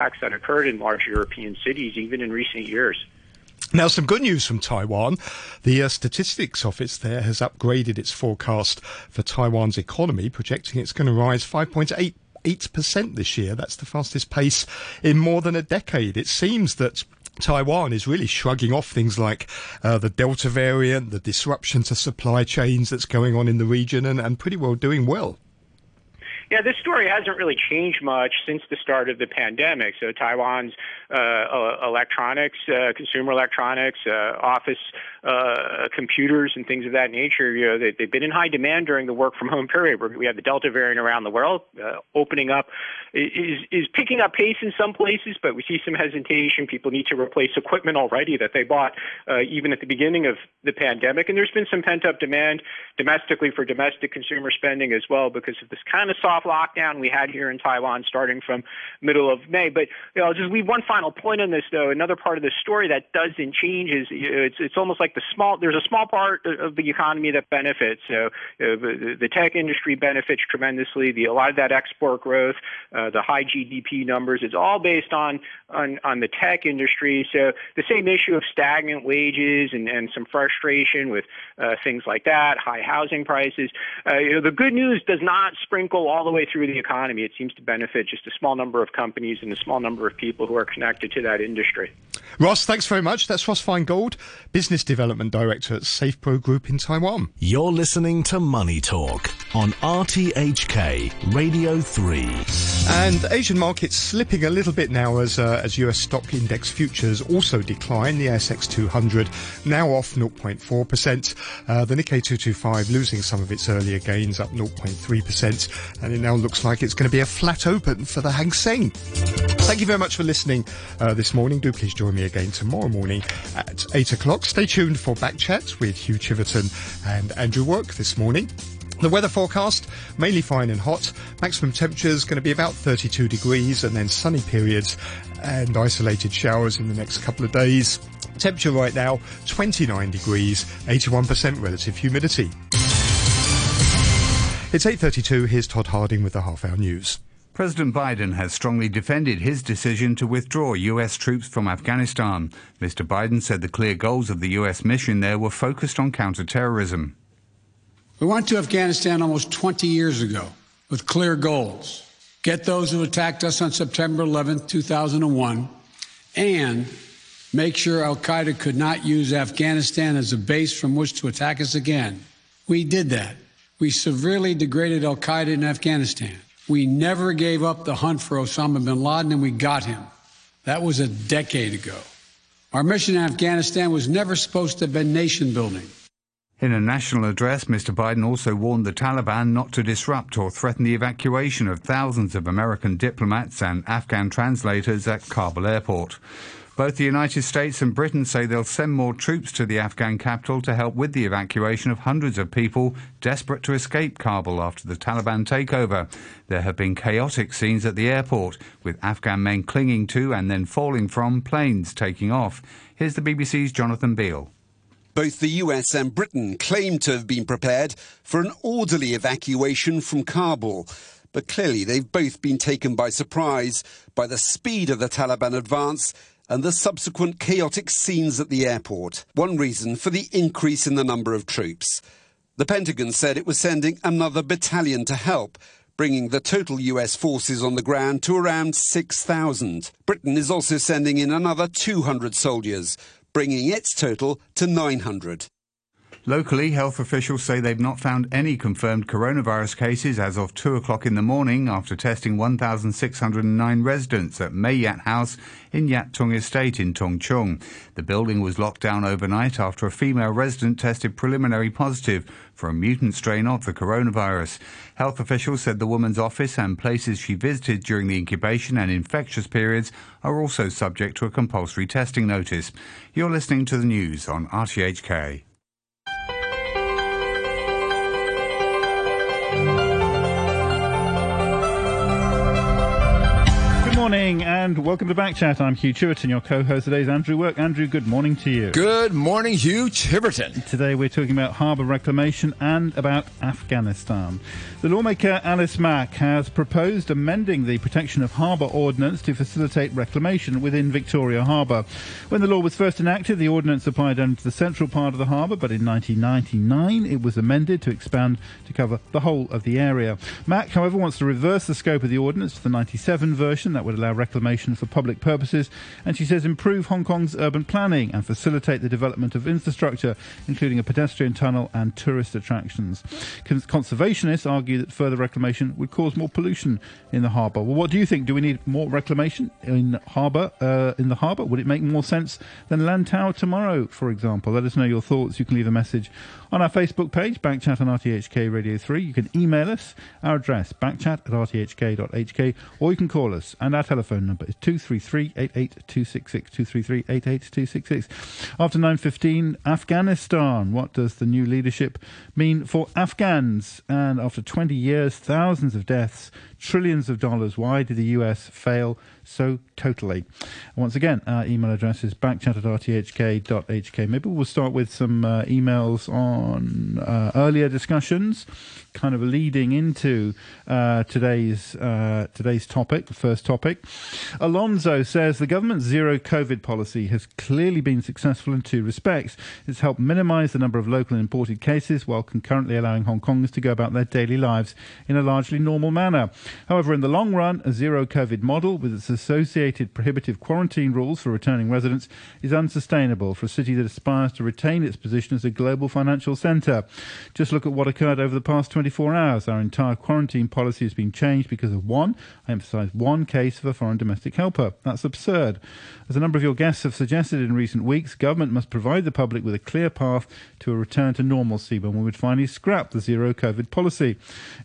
attacks that occurred in large European cities, even in recent years. Now, some good news from Taiwan. The uh, statistics office there has upgraded its forecast for Taiwan's economy, projecting it's going to rise 5.8 8% this year. That's the fastest pace in more than a decade. It seems that Taiwan is really shrugging off things like uh, the Delta variant, the disruption to supply chains that's going on in the region, and, and pretty well doing well. Yeah, this story hasn't really changed much since the start of the pandemic. So Taiwan's uh, electronics, uh, consumer electronics, uh, office uh, computers, and things of that nature, you know, they, have been in high demand during the work from home period. We have the Delta variant around the world uh, opening up is is picking up pace in some places, but we see some hesitation. People need to replace equipment already that they bought uh, even at the beginning of the pandemic, and there's been some pent up demand domestically for domestic consumer spending as well because of this kind of soft lockdown we had here in Taiwan starting from middle of May. But you know, I'll just leave one final point on this though. Another part of the story that doesn't change is it's it's almost like the small there's a small part of the economy that benefits. So the, the tech industry benefits tremendously. The a lot of that export growth. Uh, the high GDP numbers. It's all based on, on, on the tech industry. So the same issue of stagnant wages and, and some frustration with uh, things like that, high housing prices. Uh, you know, the good news does not sprinkle all way through the economy. It seems to benefit just a small number of companies and a small number of people who are connected to that industry. Ross, thanks very much. That's Ross Feingold, Business Development Director at SafePro Group in Taiwan. You're listening to Money Talk on RTHK Radio 3. And Asian markets slipping a little bit now as uh, as US stock index futures also decline. The ASX 200 now off 0.4%. Uh, the Nikkei 225 losing some of its earlier gains, up 0.3%. And now looks like it's going to be a flat open for the Hang Seng. Thank you very much for listening uh, this morning. Do please join me again tomorrow morning at 8 o'clock. Stay tuned for back chats with Hugh Chiverton and Andrew Work this morning. The weather forecast, mainly fine and hot. Maximum temperature is going to be about 32 degrees and then sunny periods and isolated showers in the next couple of days. Temperature right now, 29 degrees, 81% relative humidity. It's 8.32, here's Todd Harding with the half hour news. President Biden has strongly defended his decision to withdraw U.S. troops from Afghanistan. Mr. Biden said the clear goals of the U.S. mission there were focused on counterterrorism. We went to Afghanistan almost 20 years ago with clear goals get those who attacked us on September 11, 2001, and make sure Al Qaeda could not use Afghanistan as a base from which to attack us again. We did that. We severely degraded Al Qaeda in Afghanistan. We never gave up the hunt for Osama bin Laden, and we got him. That was a decade ago. Our mission in Afghanistan was never supposed to have been nation building. In a national address, Mr. Biden also warned the Taliban not to disrupt or threaten the evacuation of thousands of American diplomats and Afghan translators at Kabul airport. Both the United States and Britain say they'll send more troops to the Afghan capital to help with the evacuation of hundreds of people desperate to escape Kabul after the Taliban takeover. There have been chaotic scenes at the airport, with Afghan men clinging to and then falling from planes taking off. Here's the BBC's Jonathan Beale. Both the US and Britain claim to have been prepared for an orderly evacuation from Kabul. But clearly, they've both been taken by surprise by the speed of the Taliban advance and the subsequent chaotic scenes at the airport. One reason for the increase in the number of troops. The Pentagon said it was sending another battalion to help, bringing the total US forces on the ground to around 6,000. Britain is also sending in another 200 soldiers, bringing its total to 900. Locally, health officials say they've not found any confirmed coronavirus cases as of 2 o'clock in the morning after testing 1,609 residents at Mei Yat House in Yat Tung Estate in Tung Chung. The building was locked down overnight after a female resident tested preliminary positive for a mutant strain of the coronavirus. Health officials said the woman's office and places she visited during the incubation and infectious periods are also subject to a compulsory testing notice. You're listening to the news on RTHK. Morning and welcome to Backchat. I'm Hugh Chiverton, your co-host today is Andrew Work. Andrew, good morning to you. Good morning, Hugh Chiverton. Today we're talking about harbour reclamation and about Afghanistan. The lawmaker Alice Mak has proposed amending the Protection of Harbour Ordinance to facilitate reclamation within Victoria Harbour. When the law was first enacted, the ordinance applied only to the central part of the harbour, but in 1999 it was amended to expand to cover the whole of the area. Mak, however, wants to reverse the scope of the ordinance to the 97 version that would allow reclamation for public purposes, and she says improve Hong Kong's urban planning and facilitate the development of infrastructure, including a pedestrian tunnel and tourist attractions. Conservationists argue that further reclamation would cause more pollution in the harbour. Well, what do you think? Do we need more reclamation in harbour uh, in the harbour? Would it make more sense than Lantau tomorrow, for example? Let us know your thoughts. You can leave a message on our Facebook page, Backchat on RTHK Radio 3. You can email us. Our address, backchat at rthk.hk, or you can call us. And our telephone number is 233 88266. 233 88266. After 9.15, Afghanistan. What does the new leadership mean for Afghans? And after 20 20 years, thousands of deaths, trillions of dollars. Why did the US fail so totally? Once again, our email address is backchat at rthk.hk. Maybe we'll start with some uh, emails on uh, earlier discussions, kind of leading into uh, today's uh, today's topic, the first topic. Alonso says the government's zero COVID policy has clearly been successful in two respects. It's helped minimise the number of local and imported cases while concurrently allowing Hong Kongers to go about their daily lives in a largely normal manner. However, in the long run, a zero COVID model with its associated prohibitive quarantine rules for returning residents is unsustainable for a city that aspires to retain its position as a global financial centre. Just look at what occurred over the past 24 hours. Our entire quarantine policy has been changed because of one, I emphasise one case of a foreign domestic helper. That's absurd. As a number of your guests have suggested in recent weeks, government must provide the public with a clear path to a return to normalcy when we would finally scrap the zero COVID policy.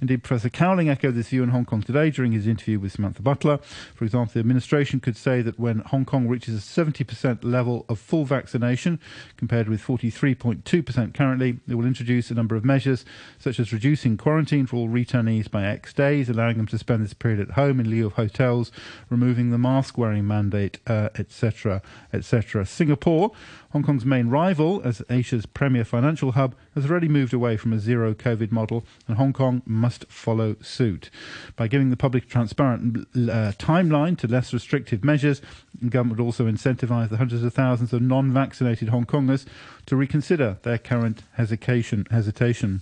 Indeed, Professor Cowling echoed this view in Hong Kong today during his interview with Samantha Butler. For example, the administration could say that when Hong Kong reaches a 70% level of full vaccination, compared with 43.2% currently, it will introduce a number of measures, such as reducing quarantine for all returnees by X days, allowing them to spend this period at home in lieu of hotels, removing the mask wearing mandate, uh, etc., etc. Et Singapore Hong Kong's main rival, as Asia's premier financial hub, has already moved away from a zero COVID model, and Hong Kong must follow suit. By giving the public a transparent uh, timeline to less restrictive measures, the government would also incentivise the hundreds of thousands of non vaccinated Hong Kongers to reconsider their current hesitation. hesitation.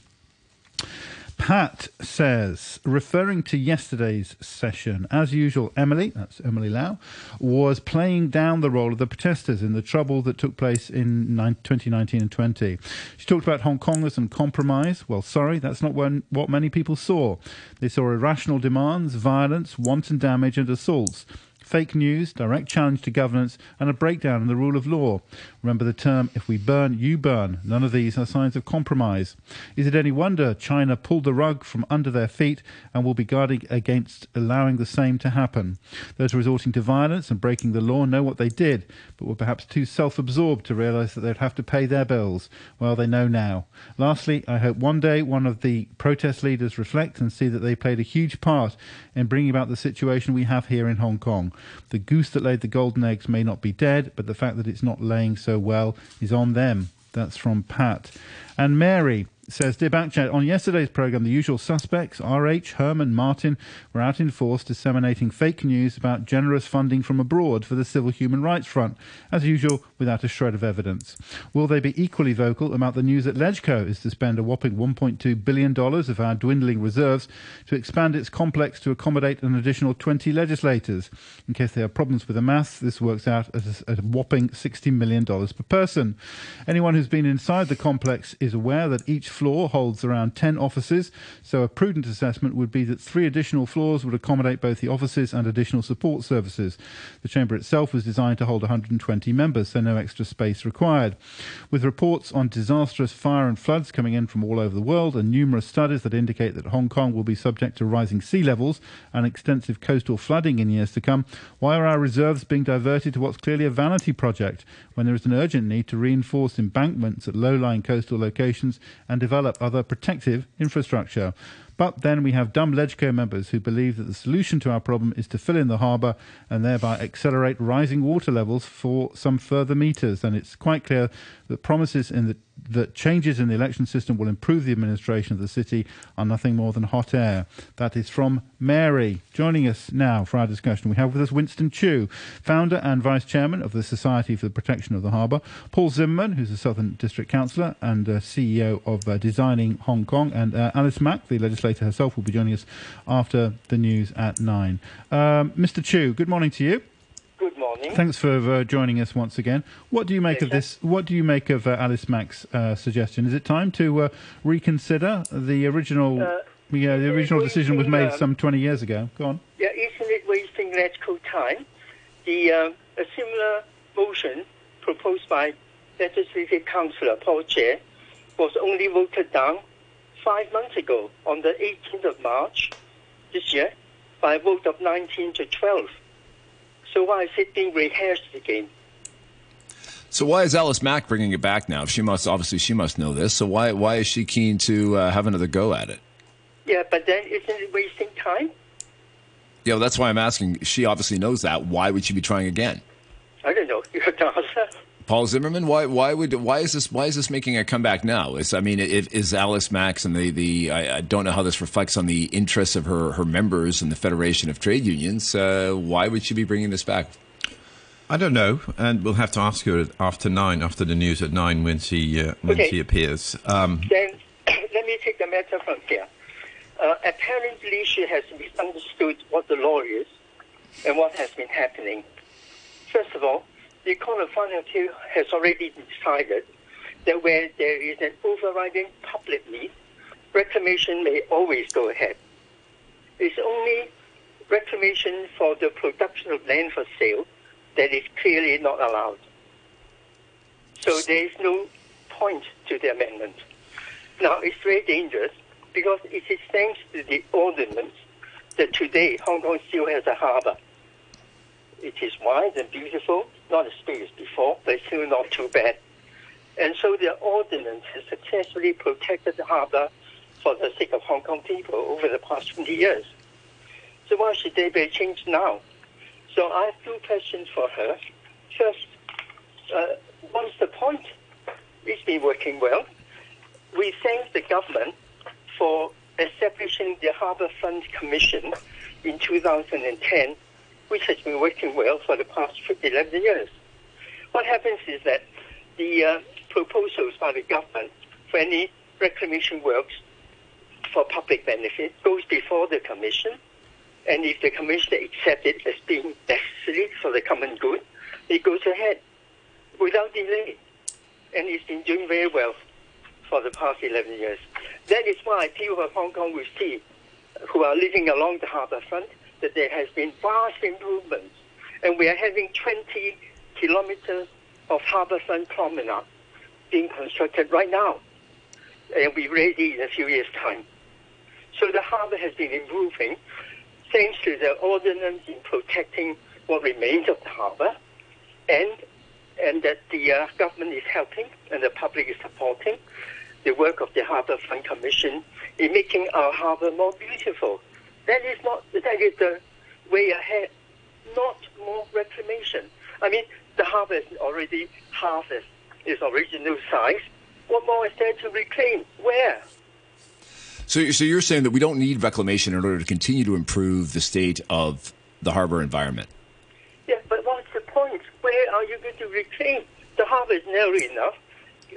Pat says, referring to yesterday's session, as usual, Emily, that's Emily Lau, was playing down the role of the protesters in the trouble that took place in 2019 and 20. She talked about Hong Kongers and compromise. Well, sorry, that's not what many people saw. They saw irrational demands, violence, wanton damage, and assaults fake news, direct challenge to governance, and a breakdown in the rule of law. Remember the term, if we burn, you burn. None of these are signs of compromise. Is it any wonder China pulled the rug from under their feet and will be guarding against allowing the same to happen? Those resorting to violence and breaking the law know what they did, but were perhaps too self absorbed to realize that they'd have to pay their bills. Well, they know now. Lastly, I hope one day one of the protest leaders reflect and see that they played a huge part in bringing about the situation we have here in Hong Kong. The goose that laid the golden eggs may not be dead, but the fact that it's not laying so well is on them. That's from Pat. And Mary, says, Dear Backchat, on yesterday's programme, the usual suspects, RH, Herman, Martin, were out in force disseminating fake news about generous funding from abroad for the Civil Human Rights Front, as usual, without a shred of evidence. Will they be equally vocal about the news that LegCo is to spend a whopping $1.2 billion of our dwindling reserves to expand its complex to accommodate an additional 20 legislators? In case they have problems with the maths, this works out as a whopping $60 million per person. Anyone who's been inside the complex is aware that each floor holds around 10 offices, so a prudent assessment would be that three additional floors would accommodate both the offices and additional support services. The chamber itself was designed to hold 120 members, so no extra space required. With reports on disastrous fire and floods coming in from all over the world and numerous studies that indicate that Hong Kong will be subject to rising sea levels and extensive coastal flooding in years to come, why are our reserves being diverted to what's clearly a vanity project when there is an urgent need to reinforce embankments at low-lying coastal locations and develop other protective infrastructure. But then we have dumb LegCo members who believe that the solution to our problem is to fill in the harbour and thereby accelerate rising water levels for some further meters. And it's quite clear that promises in the that changes in the election system will improve the administration of the city are nothing more than hot air. That is from Mary. Joining us now for our discussion, we have with us Winston Chu, founder and vice chairman of the Society for the Protection of the Harbour, Paul Zimmerman, who's a Southern District Councillor and uh, CEO of uh, Designing Hong Kong, and uh, Alice Mak, the legislator herself, will be joining us after the news at nine. Um, Mr. Chu, good morning to you. Good morning. Thanks for uh, joining us once again. What do you make of this? What do you make of uh, Alice Mak's uh, suggestion? Is it time to uh, reconsider the original? Uh, yeah, the original decision was made um, some 20 years ago. Go on. Yeah, isn't it wasting electoral time? The um, a similar motion proposed by Legislative Councillor Paul Tse was only voted down five months ago on the 18th of March this year by a vote of 19 to 12. So why is it being rehearsed again? So why is Alice Mak bringing it back now? She must obviously she must know this. So why why is she keen to uh, have another go at it? Yeah, but then isn't it wasting time? Yeah, well, that's why I'm asking. She obviously knows that. Why would she be trying again? I don't know. You have to answer. Paul Zimmerman, why why would why is this why is this making a comeback now? Is I mean, if, is Alice Mak's and the the I, I, don't know how this reflects on the interests of her her members and the Federation of Trade Unions. Uh, why would she be bringing this back? I don't know, and we'll have to ask her after nine, after the news at nine, when she uh, when Okay. she appears. Um, Then let me take the matter from here. Uh, apparently, she has misunderstood what the law is and what has been happening. First of all, the Court of Final Appeal has already decided that where there is an overriding public need, reclamation may always go ahead. It's only reclamation for the production of land for sale that is clearly not allowed. So there is no point to the amendment. Now, it's very dangerous because it is thanks to the ordinance that today Hong Kong still has a harbour. It is wide and beautiful, not as big as before, but still not too bad. And so the ordinance has successfully protected the harbour for the sake of Hong Kong people over the past 20 years. So why should they be changed now? So I have two questions for her. First, uh, what's the point? It's been working well. We thank the government for establishing the Harbour Fund Commission in 2010, which has been working well for the past 11 years. What happens is that the uh, proposals by the government for any reclamation works for public benefit goes before the commission, and if the commission accepts it as being necessary for the common good, it goes ahead without delay. And it's been doing very well for the past 11 years. That is why people of Hong Kong will see, who are living along the harbour front, that there has been vast improvements. And we are having 20 kilometers of harbour front promenade being constructed right now. And will be ready in a few years' time. So the harbour has been improving thanks to the ordinance in protecting what remains of the harbour and and that the uh, government is helping and the public is supporting the work of the Harbour Fund Commission in making our harbour more beautiful. That is not that is the way ahead, not more reclamation. I mean, the is already half its, its original size. What more is there to reclaim? Where? So, so you're saying that we don't need reclamation in order to continue to improve the state of the harbor environment? Yeah, but what's the point? Where are you going to reclaim? The harbour is narrow enough.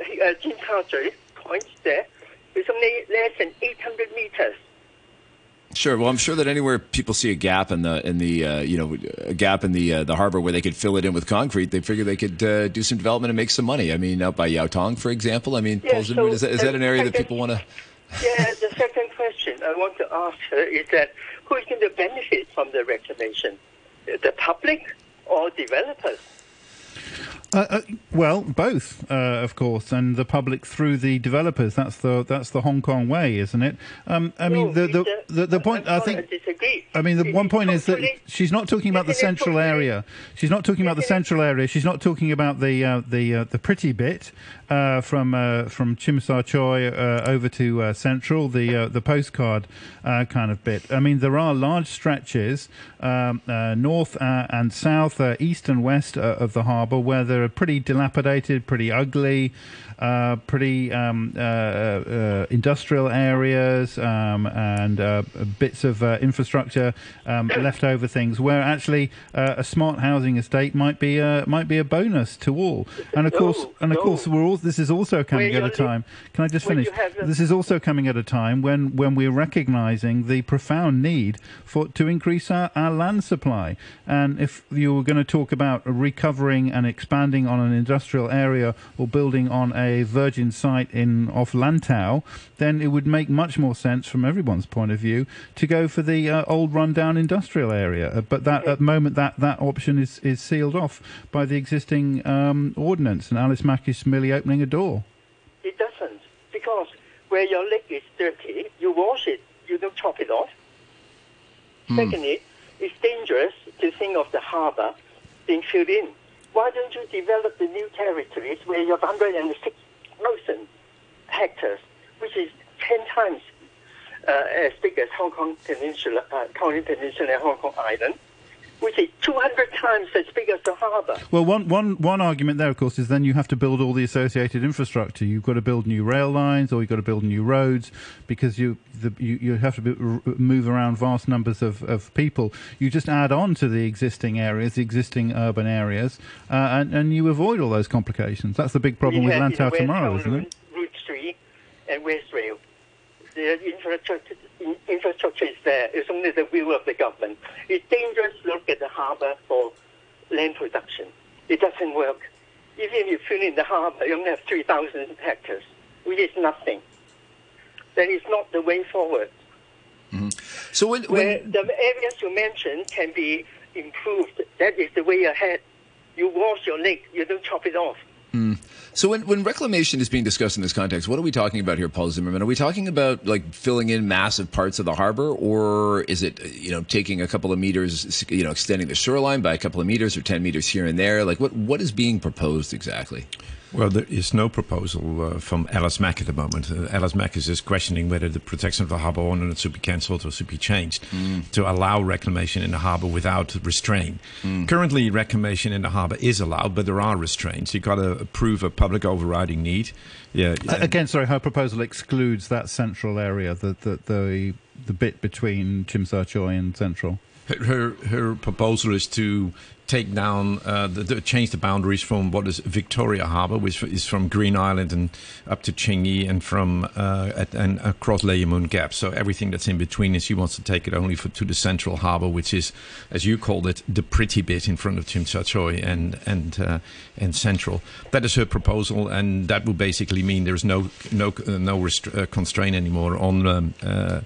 Uh, Jin Carter points there. It's only less than 800 meters. Sure. Well, I'm sure that anywhere people see a gap in the in the uh, you know a gap in the uh, the harbor where they could fill it in with concrete, they figure they could uh, do some development and make some money. I mean, out by Yau Tong, for example. I mean, Yeah, so- is that, is that an area that people want to? Yeah, the second question I want to ask her is that who is going to benefit from the reclamation? The public or developers? Uh, uh, Well, both, uh, of course, and the public through the developers. That's the that's the Hong Kong way, isn't it? Um, I mean, the, the, the the point I think. I mean, the one point is that she's not talking about the central area. She's not talking about the central area. She's not talking about the uh, the uh, the pretty bit uh, from uh, from Tsim Sha Tsui uh, over to uh, Central, the uh, the postcard kind of bit. I mean, there are large stretches um, north and south, east and west of the harbour where they're pretty dilapidated, pretty ugly uh, pretty um, uh, uh, industrial areas um, and uh, bits of uh, infrastructure um, left things where actually a smart housing estate might be might be a bonus to all. And of no, course, and of no. course, we're all. This is also coming at a time. Can I just finish? This is also coming at a time when when we're recognising the profound need for to increase our, our land supply. And if you were going to talk about recovering and expanding on an industrial area or building on a a virgin site in off Lantau, then it would make much more sense from everyone's point of view to go for the uh, old rundown industrial area. Uh, but that at the moment that, that option is, is sealed off by the existing um, ordinance, and Alice Mak is merely opening a door. It doesn't because where your leg is dirty, you wash it, you don't chop it off. Hmm. Secondly, it's dangerous to think of the harbour being filled in. Why don't you develop the new territories where you have 106,000 hectares, which is 10 times uh, as big as Hong Kong Peninsula, uh, Peninsula and Hong Kong Island? Which is 200 times as big as the harbour. Well, one, one, one argument there, of course, is then you have to build all the associated infrastructure. You've got to build new rail lines or you've got to build new roads because you, the, you, you have to be, move around vast numbers of, of people. You just add on to the existing areas, the existing urban areas, uh, and, and you avoid all those complications. That's the big problem we with Lantau tomorrow, isn't it? Route 3 and West Rail. The infrastructure infrastructure is there. It's only the will of the government. It's dangerous to look at the harbour for land production. It doesn't work. Even if you fill in the harbour, you only have 3,000 hectares, which is nothing. That is not the way forward. Mm-hmm. So when, when the areas you mentioned can be improved, that is the way ahead. You wash your leg, you don't chop it off. Mm. So when, when reclamation is being discussed in this context, what are we talking about here, Paul Zimmerman? Are we talking about like filling in massive parts of the harbor, or is it you know taking a couple of meters, you know, extending the shoreline by a couple of meters or ten meters here and there? Like what what is being proposed exactly? Well, there is no proposal uh, from Alice Mak at the moment. Uh, Alice Mak is just questioning whether the protection of the harbour ordinance should be cancelled or should be changed mm. to allow reclamation in the harbour without restraint. Mm. Currently, reclamation in the harbour is allowed, but there are restraints. You've got to approve a public overriding need. Yeah. Uh, again, sorry, her proposal excludes that central area, the the the, the bit between Tsim Sha Tsui and Central. Her, her proposal is to take down, uh, the, the, change the boundaries from what is Victoria Harbour, which is from Green Island and up to Tsing Yi, and from uh, at, and across Moon Gap. So everything that's in between is she wants to take it only for, to the central harbour, which is, as you called it, the pretty bit in front of Tsim Sha Tsui and and uh, and central. That is her proposal, and that would basically mean there's no no uh, no rest- uh, constraint anymore on um, uh,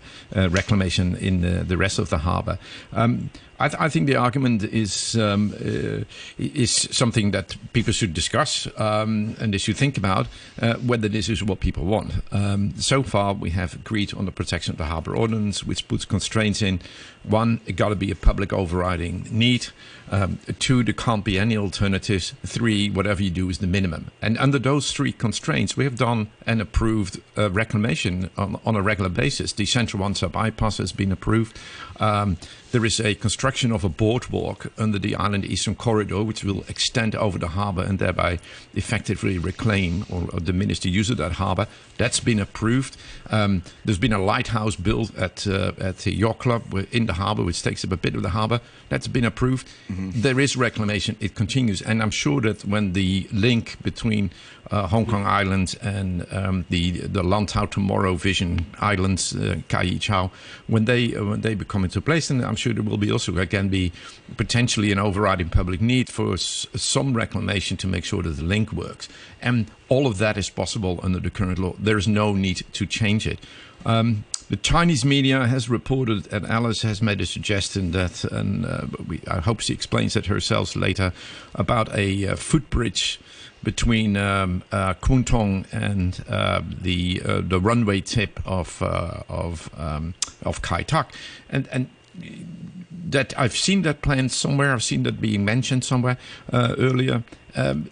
reclamation in the, the rest of the harbour. Um, I, th- I, think the argument is um, uh, is something that people should discuss um, and they should think about uh, whether this is what people want. Um, so far, we have agreed on the protection of the harbour ordinance, which puts constraints in. One, it got to be a public overriding need. Um, two, there can't be any alternatives. Three, whatever you do is the minimum. And under those three constraints, we have done and approved uh, reclamation on, on, a regular basis. The Central Wan Chai bypass has been approved. Um, there is a construction of a boardwalk under the island eastern corridor, which will extend over the harbour and thereby effectively reclaim or, or diminish the use of that harbour. That's been approved. Um, there's been a lighthouse built at uh, at the yacht club in the harbour, which takes up a bit of the harbour. That's been approved. Mm-hmm. There is reclamation. It continues, and I'm sure that when the link between uh, Hong Kong Island and um, the the Lantau Tomorrow Vision Islands, uh, Kai Chau, when they uh, when they become into place, and I'm sure there will be also again be potentially an overriding public need for s- some reclamation to make sure that the link works, and all of that is possible under the current law. There is no need to change it. Um, the Chinese media has reported, and Alice has made a suggestion that, and uh, we, I hope she explains it herself later, about a uh, footbridge between um, uh, Kwun Tong and uh, the the runway tip of uh, of um, of Kai Tak, and and that I've seen that plan somewhere. I've seen that being mentioned somewhere uh, earlier. Um,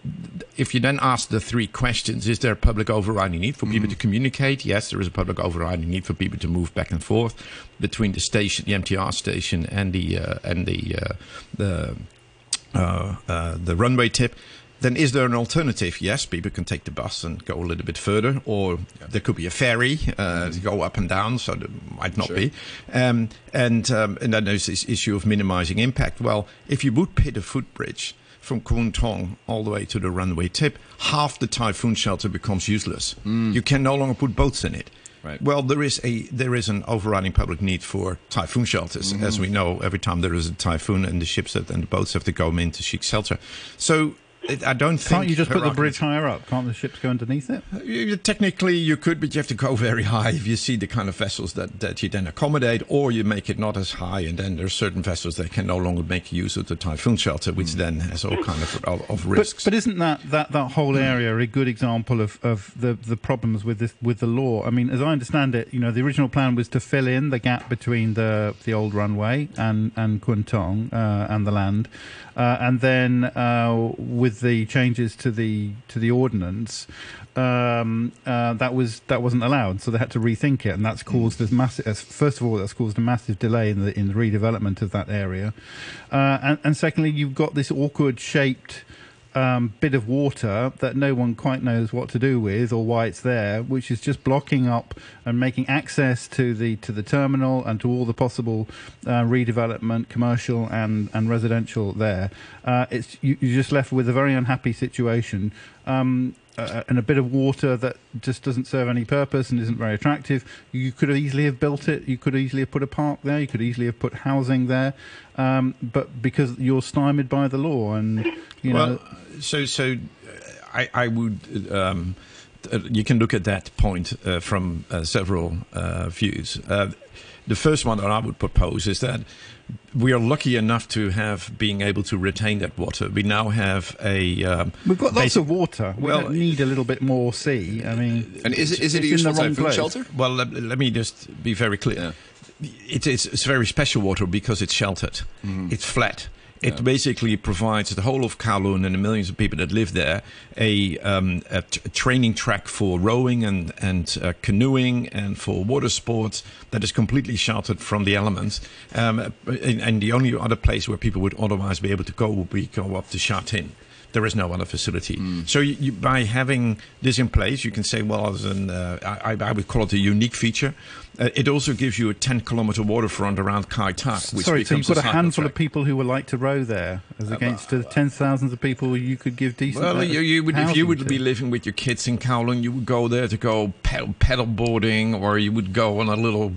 if you then ask the three questions, is there a public overriding need for people to communicate? Yes, there is a public overriding need for people to move back and forth between the station, the MTR station, and the uh, and the uh, the uh, uh, the runway tip. Then is there an alternative? Yes, people can take the bus and go a little bit further, or there could be a ferry uh, to go up and down. So there might not Sure. be. Um, and um, and then there's this issue of minimizing impact. Well, if you would pit a footbridge from Kwun Tong all the way to the runway tip, half the typhoon shelter becomes useless. You can no longer put boats in it. Right. Well, there is a there is an overriding public need for typhoon shelters, as we know. Every time there is a typhoon, and the ships that, and the boats have to go in to seek shelter. So it, I don't think Can't you just put the bridge higher up? Can't the ships go underneath it? you- Technically, you could, but you have to go very high if you see the kind of vessels that, that you then accommodate, or you make it not as high, and then there are certain vessels that can no longer make use of the typhoon shelter, which then has all kind of of, of risks. But, but isn't that, that, that whole area a good example of, of the, the problems with this with the law? I mean, as I understand it, you know, the original plan was to fill in the gap between the the old runway and and Kwun Tong uh, and the land, uh, and then uh, with the changes to the to the ordinance. Um, uh, that was that wasn't allowed, so they had to rethink it, and that's caused a massive. as- First of all, that's caused a massive delay in the in the redevelopment of that area, uh, and, and secondly, you've got this awkward shaped um, bit of water that no one quite knows what to do with or why it's there, which is just blocking up and making access to the to the terminal and to all the possible uh, redevelopment, commercial and and residential there. Uh, it's you, you're just left with a very unhappy situation. Um, uh, and a bit of water that just doesn't serve any purpose and isn't very attractive. You could easily have built it. You could easily have put a park there. You could easily have put housing there. Um, but because you're stymied by the law, and you know, well, so so, uh, I I would. Um, uh, you can look at that point uh, from uh, several uh, views. The first one that I would propose is that we are lucky enough to have being able to retain that water. We now have a. Um, we've got lots of water. We Well, don't need a little bit more sea. I mean, And is it, is it a in the useful wrong typhoon shelter? Well, let, let me just be very clear. It is it's very special water because it's sheltered. It's flat. It basically provides the whole of Kowloon and the millions of people that live there a, um, a, t- a training track for rowing and, and uh, canoeing and for water sports that is completely sheltered from the elements. Um, and, and the only other place where people would otherwise be able to go would be go up to Sha Tin. There is no other facility. So you, you, by having this in place, you can say, well, as an, uh, I, I would call it a unique feature. Uh, it also gives you a 10 kilometer waterfront around Kai Tak, which Sorry, so you've got a handful track. of people who would like to row there, as against the tens of thousands of people you could give decent. Well, uh, you, you would, if you would to. be living with your kids in Kowloon, you would go there to go pedal, pedal boarding, or you would go on a little,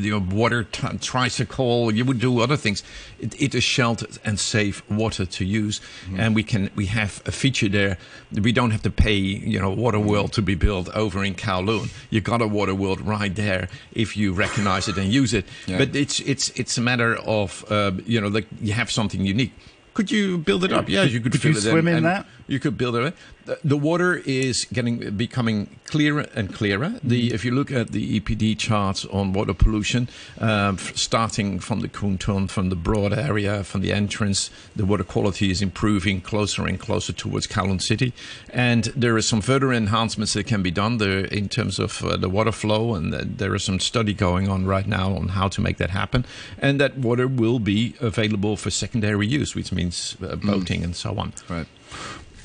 you know, water t- tricycle. You would do other things. It, it is sheltered and safe water to use, Mm-hmm. and we can we have a feature there. We don't have to pay, you know, water world to be built over in Kowloon. You got a water world right there if you recognize it and use it. Yeah. But it's it's it's a matter of, uh, you know, like you have something unique. Could you build it up? Yes, you could. Could you it swim in and that? You could build it. The, the water is getting becoming clearer and clearer. Mm-hmm. The if you look at the EPD charts on water pollution, um, starting from the Kwun Tong, from the broad area, from the entrance, the water quality is improving closer and closer towards Kowloon City, and there is some further enhancements that can be done there in terms of uh, the water flow, and uh, there is some study going on right now on how to make that happen, and that water will be available for secondary use, which means uh, boating and so on. Right.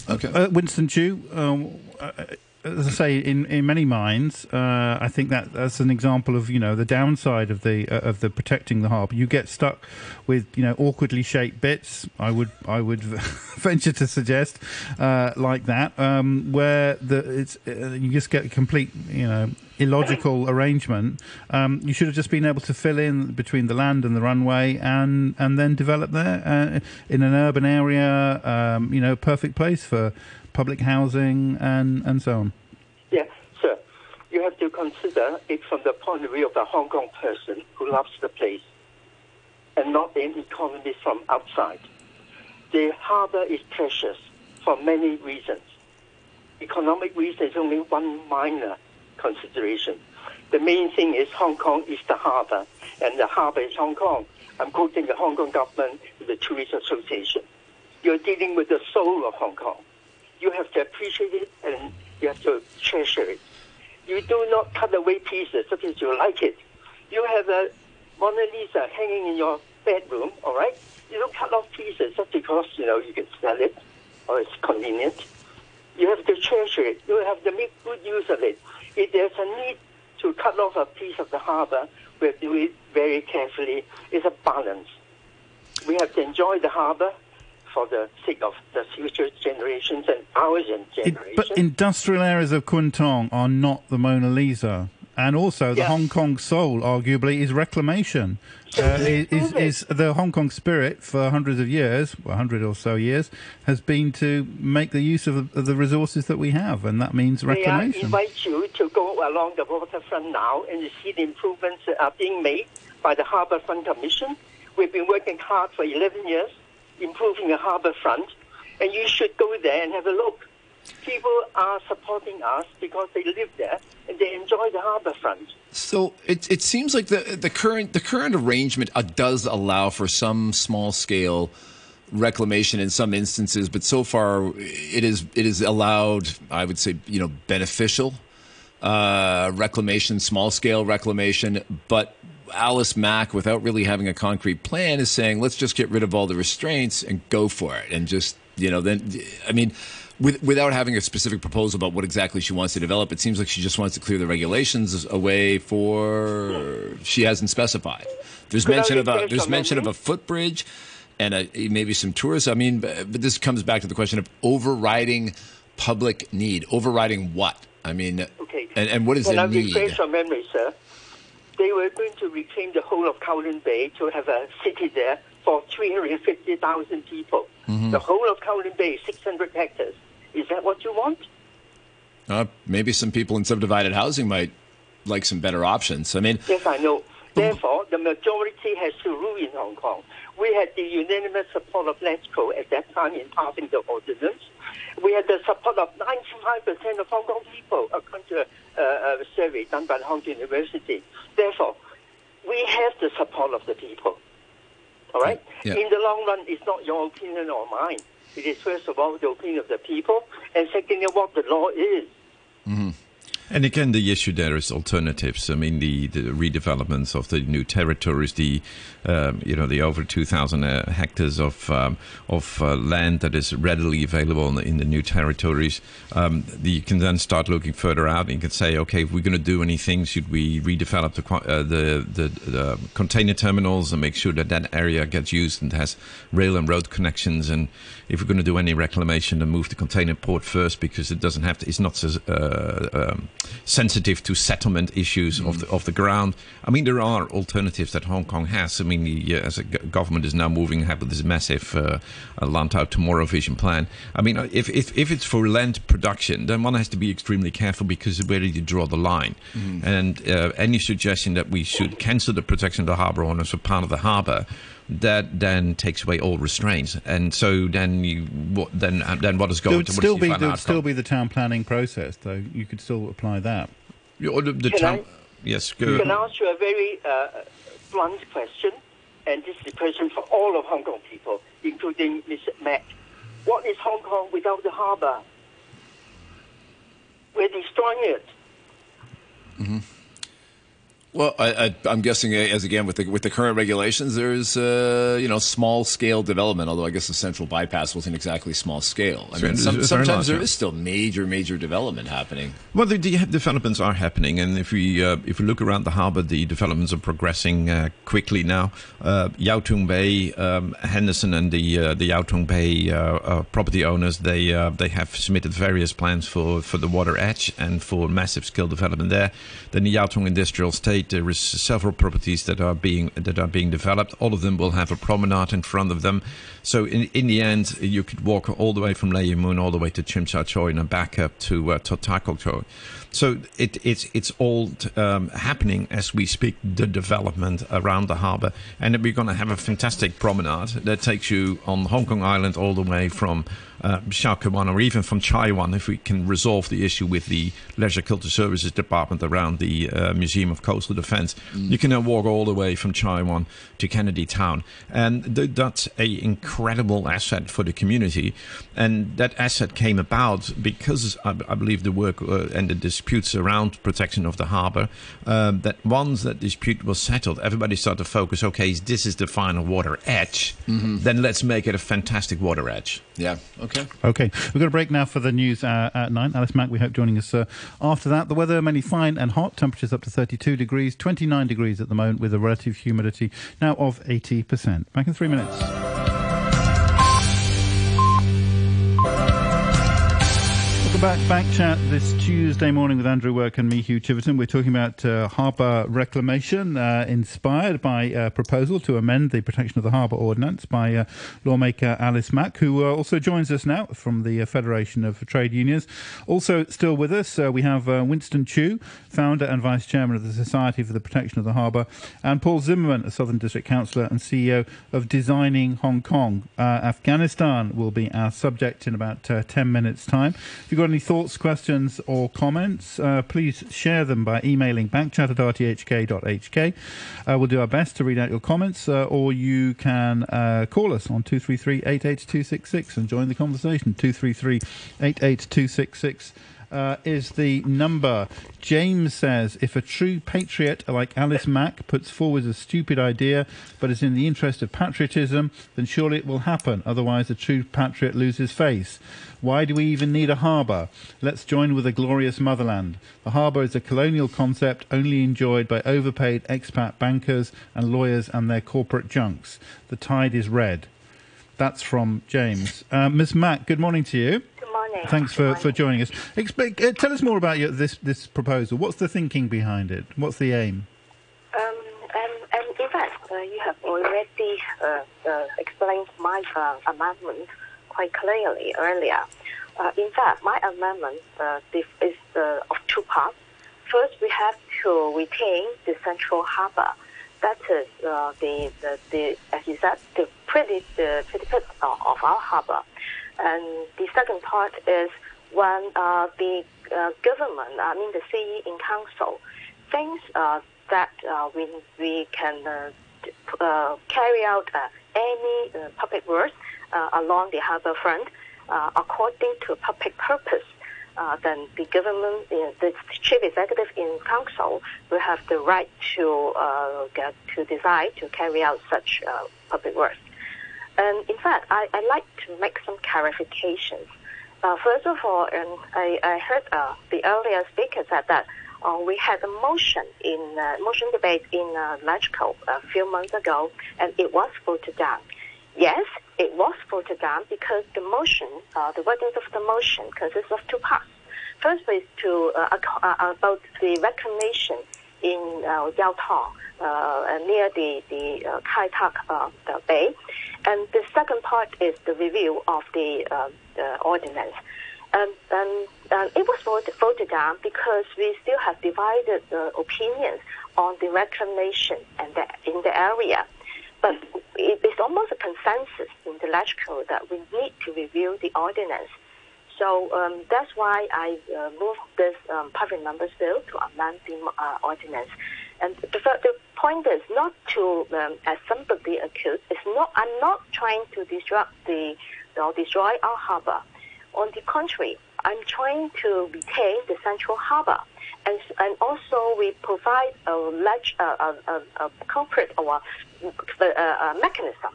Okay. Uh, Winston Chu, um, uh, as I say, in, in many minds, uh, I think that that's an example of you know the downside of the uh, of the protecting the harbour. You get stuck with you know awkwardly shaped bits. I would I would venture to suggest uh, like that, um, where the it's uh, you just get a complete you know illogical arrangement. Um, you should have just been able to fill in between the land and the runway, and and then develop there uh, in an urban area. Um, you know, perfect place for public housing and and so on. Yeah, sir. You have to consider it from the point of view of the Hong Kong person who loves the place and not an economist from outside. The harbor is precious for many reasons. economic reason is only one minor consideration. The main thing is Hong Kong is the harbour, and the harbour is Hong Kong. I'm quoting the Hong Kong government, the Tourist Association. You're dealing with the soul of Hong Kong. You have to appreciate it and you have to treasure it. You do not cut away pieces because you like it. You have a Mona Lisa hanging in your bedroom, all right? You don't cut off pieces just because, you know, you can sell it or it's convenient. You have to treasure it. You have to make good use of it. If there's a need to cut off a piece of the harbor, we have to do it very carefully. It's a balance. We have to enjoy the harbor for the sake of the future generations and our generations. But industrial areas of Kwun Tong are not the Mona Lisa. And also, the Yeah. Hong Kong soul, arguably, is reclamation. Uh, is, is, is the Hong Kong spirit for hundreds of years, well, hundred or so years, has been to make the use of, of the resources that we have, and that means May I invite you to go along the waterfront now and you see the improvements that are being made by the Harbour Front Commission. We've been working hard for 11 years improving the harbour front, and you should go there and have a look. People are supporting us because they live there and they enjoy the harbour front. So it it seems like the the current the current arrangement uh, does allow for some small scale reclamation in some instances, but so far it is it is allowed. I would say you know beneficial uh, reclamation, small scale reclamation, but. Alice Mak, without really having a concrete plan, is saying, let's just get rid of all the restraints and go for it. And just, you know, then, I mean, with, without having a specific proposal about what exactly she wants to develop, it seems like she just wants to clear the regulations away for she hasn't specified. There's Could mention of a there's mention of a footbridge and a, maybe some tourists. I mean, but, but this comes back to the question of overriding public need. Overriding what? I mean, Okay. and, and what is Can the need? refresh your memory, sir? They were going to reclaim the whole of Kowloon Bay to have a city there for 350,000 people. Mm-hmm. The whole of Kowloon Bay, 600 hectares. Is that what you want? Uh, maybe some people in subdivided housing might like some better options. I mean, Yes, I know. Therefore, the majority has to rule in Hong Kong. We had the unanimous support of LegCo at that time in passing the ordinance. We had the support of 95% of Hong Kong people, according to a, a survey done by the Hong Kong University. Therefore, we have the support of the people. All right? Yeah. In the long run, it's not your opinion or mine. It is, first of all, the opinion of the people, and secondly, what the law is. Mm-hmm. And again, the issue there is alternatives. I mean, the, the redevelopments of the new territories, the um, you know the over two thousand uh, hectares of um, of uh, land that is readily available in the, in the new territories. Um, the, you can then start looking further out. and You can say, okay, if we're going to do anything, should we redevelop the uh, the, the the container terminals and make sure that that area gets used and has rail and road connections? And if we're going to do any reclamation, then move the container port first because it doesn't have to. It's not so uh, um, sensitive to settlement issues of the of the ground. I mean, there are alternatives that Hong Kong has. I mean, the, as a government is now moving ahead with this massive uh, uh, Lantau tomorrow vision plan. I mean, uh, if, if if it's for land production, then one has to be extremely careful because of where do you draw the line. And uh, any suggestion that we should cancel the protection of the harbour owners for part of the harbour. That then takes away all restraints, and so then you what then uh, then what is There going would to what is still be there would outcome? still be the town planning process, though. You could still apply that. Yeah, or the, the Can town- I- Yes, go. Can I ask you a very uh, blunt question? And this is a question for all of Hong Kong people, including Ms. Mak. What is Hong Kong without the harbour? We're destroying it. Well, I, I, I'm guessing, uh, as again with the with the current regulations, there's uh, you know small scale development. Although I guess the central bypass wasn't exactly small scale. I Sure, mean, some, sometimes there is still major major development happening. Well, the, the developments are happening, and if we uh, if we look around the harbour, the developments are progressing uh, quickly now. Uh, Yau Tong Bay, um, Henderson, and the uh, the Yau Tong Bay uh, uh, property owners they uh, they have submitted various plans for, for the water edge and for massive scale development there. Then the Yau Tong Industrial Estate estate. There is several properties that are being that are being developed. All of them will have a promenade in front of them. So in in the end, you could walk all the way from Lei Moon all the way to Tsim Sha Tsui and back up to uh, Totakok Choi. So it, it's it's all um, happening as we speak. The development around the harbour, and we're going to have a fantastic promenade that takes you on Hong Kong Island all the way from uh, Wan or even from Chai Wan if we can resolve the issue with the Leisure Culture Services Department around the uh, Museum of Coastal Defence. Mm. You can then walk all the way from Chai Wan to Kennedy Town. And th- that's an incredible asset for the community. And that asset came about because I, I believe the work uh, and the disputes around protection of the harbour, uh, that once that dispute was settled, everybody started to focus, okay, this is the final water edge, mm-hmm. then let's make it a fantastic water edge. Yeah, okay. Okay, we've got a break now for the news uh, at 9. Alice Mak, we hope joining us uh, after that. The weather mainly fine and hot, temperatures up to 32 degrees, 29 degrees at the moment with a relative humidity now of 80%. Back in three minutes. Back, back chat this Tuesday morning with Andrew Work and me, Hugh Chiverton. We're talking about uh, harbour reclamation, uh, inspired by a proposal to amend the Protection of the Harbour Ordinance by uh, lawmaker Alice Mak, who uh, also joins us now from the uh, Federation of Trade Unions. Also, still with us, uh, we have Winston Chu, founder and vice chairman of the Society for the Protection of the Harbour, and Paul Zimmerman, a Southern District Councillor and CEO of Designing Hong Kong. Afghanistan will be our subject in about 10 minutes' time. If you've got any thoughts, questions, or comments, uh, please share them by emailing backchat at rthk.hk. Uh, we'll do our best to read out your comments, uh, or you can uh, call us on 233 88266 and join the conversation. 233 88266 uh, is the number. James says if a true patriot like Alice Mak puts forward a stupid idea but is in the interest of patriotism, then surely it will happen. Otherwise, a true patriot loses face. Why do we even need a harbour? Let's join with a glorious motherland. The harbour is a colonial concept only enjoyed by overpaid expat bankers and lawyers and their corporate junks. The tide is red. That's from James. Uh, Ms. Mak, good morning to you morning. Thanks for, for joining us. Explain, uh, tell us more about your, this this proposal. What's the thinking behind it? What's the aim? Um, and, and in fact, uh, you have already uh, uh explained my uh, amendment quite clearly earlier. Uh, in fact, my amendment is of two parts. First, we have to retain the central harbor. That is the, the, the, as you said, the pretty the predicate of our harbor. And the second part is when uh, the uh, government, I mean the CE in council, thinks uh, that uh, we, we can uh, uh, carry out any public works along the harbor front according to public purpose, then the government, the chief executive in council will have the right to get, to decide to carry out such public works. And in fact, I, I like to make some clarifications. Uh, first of all, um, I, I heard uh, the earlier speaker said that uh, we had a motion in uh, motion debate in uh, LegCo a few months ago, and it was voted down. Yes, it was voted down because the motion, uh, the wording of the motion, consists of two parts. First is to uh, uh, about the reclamation in uh, Yau uh, near the the uh, Kai Tak Bay, and the second part is the review of the, the ordinance. And, and, and it was voted, voted down because we still have divided opinions on the reclamation and the, in the area. But it is almost a consensus in the LegCo that we need to review the ordinance. So um, that's why I uh, moved this um, public members bill to amend the uh, ordinance. And the, the point is not to, um, as somebody accused, it's not. I'm not trying to disrupt the or destroy our harbor. On the contrary, I'm trying to retain the central harbor, and and also we provide a large a, a, a, corporate or a, a mechanism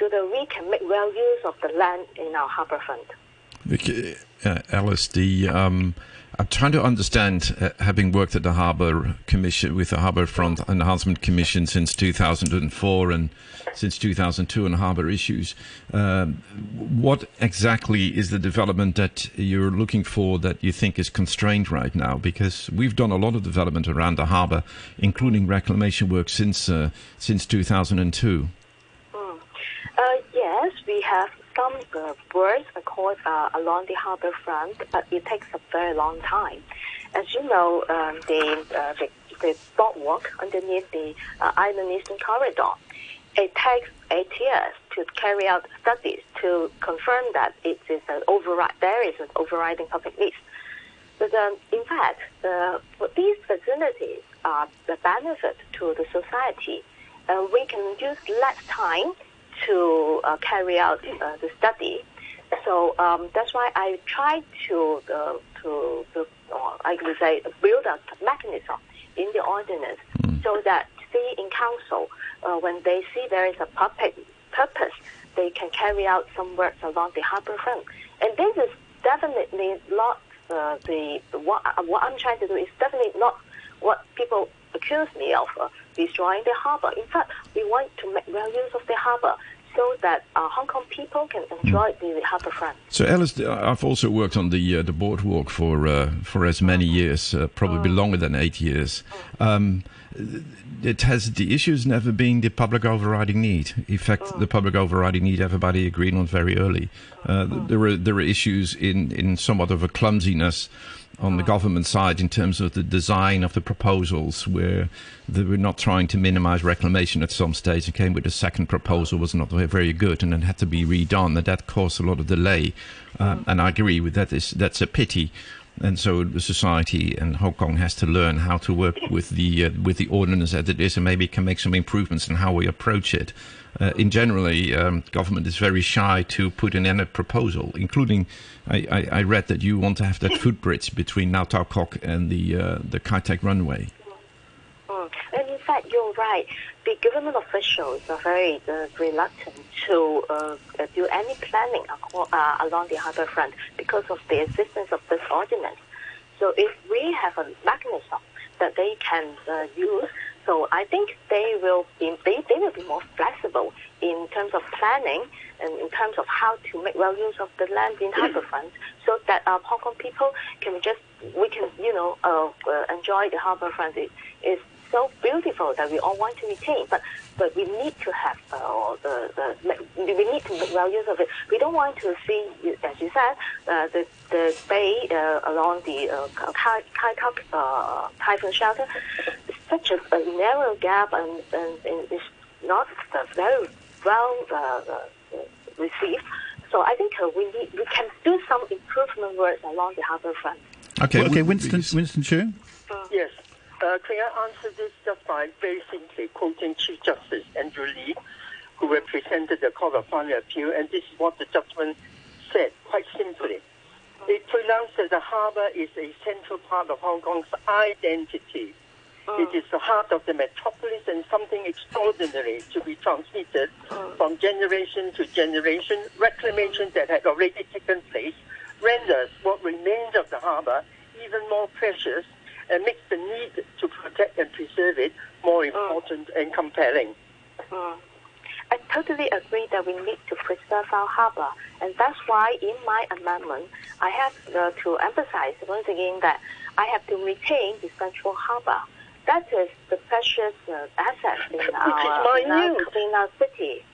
so that we can make well use of the land in our harbor front. Uh, Alice, um, I'm trying to understand, uh, having worked at the Harbour Commission with the Harbour Front Enhancement Commission since 2004 and since 2002 on harbour issues, um, what exactly is the development that you're looking for that you think is constrained right now? Because we've done a lot of development around the harbour, including reclamation work since uh, since 2002. Mm. Uh, yes, we have some uh, works called uh, along the harbour front, but it takes a very long time. As you know, um, the, uh, the, the boardwalk underneath the uh, Island Eastern Corridor, it takes eight years to carry out studies to confirm that it is an override. There is an overriding public need. But um, in fact, these facilities are the benefit to the society. Uh, we can use less time to uh, carry out uh, the study. So um, that's why I try to uh, to, to I would say build a mechanism in the ordinance mm. so that CE in council uh, when they see there is a purpose, they can carry out some works along the harbour front. And this is definitely not uh, the what, what I'm trying to do is definitely not what people accuse me of uh, destroying the harbour. In fact, we want to make well use of the harbour so that uh, Hong Kong people can enjoy mm. the harbourfront. So, Alice, I've also worked on the uh, the boardwalk for uh, for as many years, uh, probably mm. longer than eight years. Um, it has the issues never been the public overriding need. In fact, mm. the public overriding need everybody agreed on very early. Uh, there were there were issues in in somewhat of a clumsiness on the government side in terms of the design of the proposals, where they were not trying to minimize reclamation at some stage and came with a second proposal was not very good and then had to be redone, and that caused a lot of delay. Um, and I agree with that. Is that's a pity. And so society and Hong Kong has to learn how to work with the uh, with the ordinance as it is, and maybe can make some improvements in how we approach it. Uh, in generally, um, government is very shy to put in any proposal, including. I, I, I, read that you want to have that footbridge between Tau Kok and the uh, the Kai Tak runway. Mm. And fact, you're right. The government officials are very uh, reluctant to uh, do any planning uh, along the harbour front because of the existence of this ordinance. So if we have a mechanism that they can uh, use so I think they will be they, they will be more flexible in terms of planning and in terms of how to make well use of the land in harbourfront, so that our Hong Kong people can just we can you know uh, uh, enjoy the harbourfront. It is so beautiful that we all want to retain, but but we need to have uh, the, the we need to make well use of it. We don't want to see, as you said, uh, the the bay uh, along the uh, Kai Tak uh, typhoon shelter such a, a narrow gap and, and, and it's not very well uh, uh, received. So I think uh, we need, we can do some improvement work along the harbour front. Okay, okay, Winston, Winston Chu. Uh. Uh, can I answer this just by very simply quoting Chief Justice Andrew Li, who represented the Court of Final Appeal, and this is what the judgment said, quite simply. It pronounced that the harbour is a central part of Hong Kong's identity Mm. It is the heart of the metropolis and something extraordinary to be transmitted mm. from generation to generation. Reclamation that had already taken place renders what remains of the harbour even more precious and makes the need to protect and preserve it more mm. important mm. and compelling. Mm. I totally agree that we need to preserve our harbour, and that's why in my amendment I have uh, to emphasize once again that I have to retain the central harbour that is the precious uh, asset in our, in our, in our city.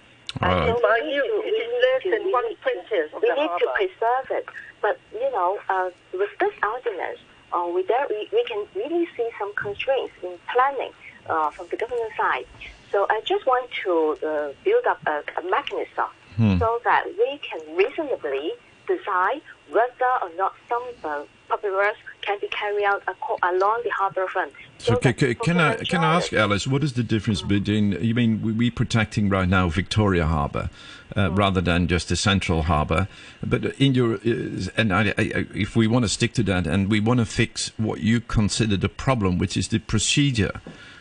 Right. So we need to, we need to, we need to, we need to preserve it. But, you know, uh, with this ordinance, uh, we, there, we, we can really see some constraints in planning uh, from the government side. So I just want to uh, build up a, a mechanism hmm. so that we can reasonably decide whether or not some uh, public works can be carried out along the harbour front. So, can, can I can I ask Alice, what is the difference between you mean we, we protecting right now Victoria Harbour uh, mm. rather than just a central harbour? But in your uh, and I, I, if we want to stick to that and we want to fix what you consider the problem, which is the procedure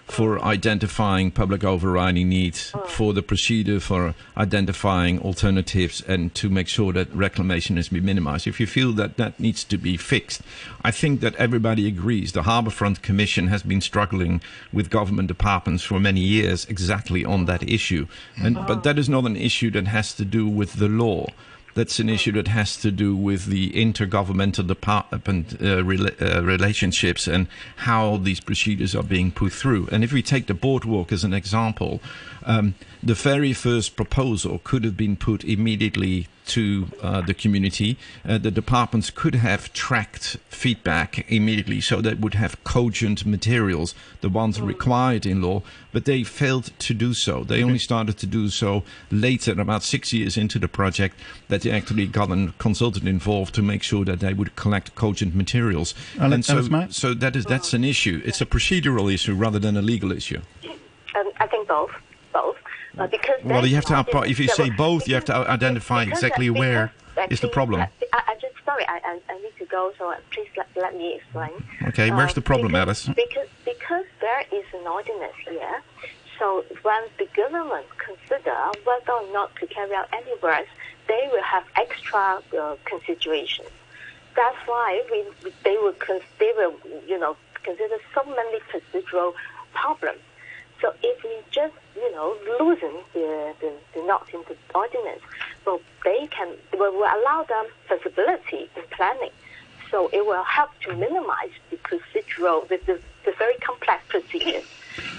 for identifying public overriding needs, oh. for the procedure for identifying alternatives, and to make sure that reclamation is be minimized. If you feel that that needs to be fixed, I think that everybody agrees. The Harbourfront Commission has been struggling with government departments for many years exactly on that issue, and but oh. that is not an issue that has to do with the law. That's an issue that has to do with the intergovernmental department uh, rela- uh, relationships and how these procedures are being put through. And if we take the boardwalk as an example, um, the very first proposal could have been put immediately to uh, the community. Uh, the departments could have tracked feedback immediately so that would have cogent materials, the ones required in law, but they failed to do so. They only started to do so later, about six years into the project, that they actually got a consultant involved to make sure that they would collect cogent materials. Alex- and so, Alice Mak? so that is that's an issue. It's a procedural issue rather than a legal issue. Um, I think both, both. Uh, because Well, you have to. If you there say both, you have to identify exactly where because is the actually, problem. I, I just sorry, I, I, I need to go. So uh, please let, let me explain. Okay, where's Um, the problem, because, Alice? Because because there is an ordinance here. So when the government consider whether or not to carry out any works, they will have extra uh, considerations. That's why we, we- they will cons- they will you know consider so many procedural problems. So if we just, you know, loosen the, the, the knot in the ordinance, so they can, will, will allow them flexibility in planning. So it will help to minimize the procedural, the, the, the very complex procedures.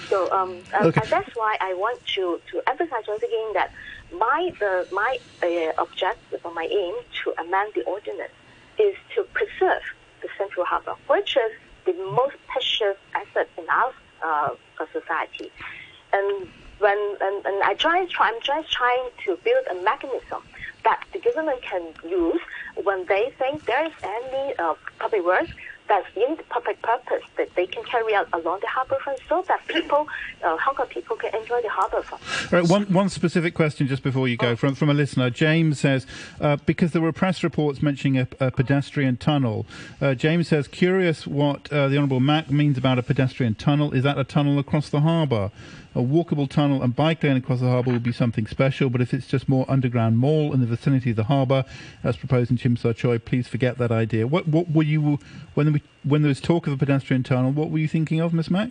So um, Okay. and that's why I want to, to emphasize once again that my, the, my uh, objective or my aim to amend the ordinance is to preserve the Central Harbor, which is the most precious asset in our uh, society. And when and, and I try, try, I'm just trying to build a mechanism that the government can use when they think there is any uh, public works that's in the public purpose that they can carry out along the harbourfront so that people, uh, Hong Kong people can enjoy the harbourfront. All right, one, one specific question just before you go from, from a listener. James says, uh, because there were press reports mentioning a, a pedestrian tunnel, uh, James says, curious what uh, the Honourable Mak means about a pedestrian tunnel. Is that a tunnel across the harbour? A walkable tunnel and bike lane across the harbour would be something special, but if it's just more underground mall in the vicinity of the harbour, as proposed in Tsim Sha Tsui, please forget that idea. What, what were you, when, we, when there was talk of a pedestrian tunnel, what were you thinking of, Miss Mak?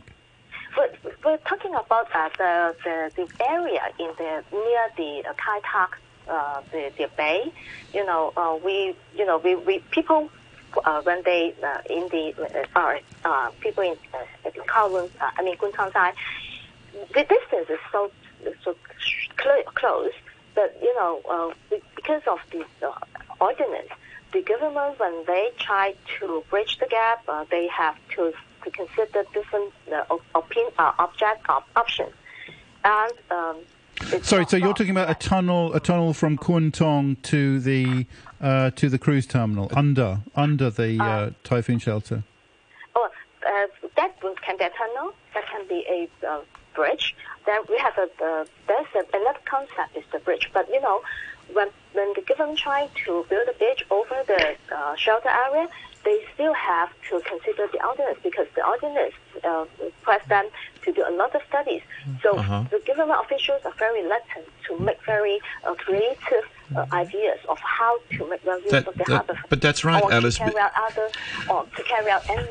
But we're talking about uh, the, the the area in the near the uh, Kai Tak, uh, the the bay. You know, uh, we you know we, we people uh, when they uh, in the uh, uh, people in uh, Kowloon, uh, I mean Kwun Tong the distance is so so cl- close that you know uh, because of the uh, ordinance, the government when they try to bridge the gap, uh, they have to to consider different uh, op- opin- uh, object op- options, and um, Sorry, so you're talking about a tunnel, a tunnel from Kwun Tong to the uh, to the cruise terminal under under the uh, typhoon shelter. Oh, uh, that can be a tunnel. That can be a uh, bridge. Then we have a uh, there's a, another concept is the bridge. But you know, when when the government trying to build a bridge over the uh, shelter area, they still have to consider the ordinance because the ordinance uh, requires them to do a lot of studies. So Uh-huh. the government officials are very reluctant to make very uh, creative uh, ideas of how to make well use That- of the that- harbour. but that's right, or Alice, To carry out other, or to carry out any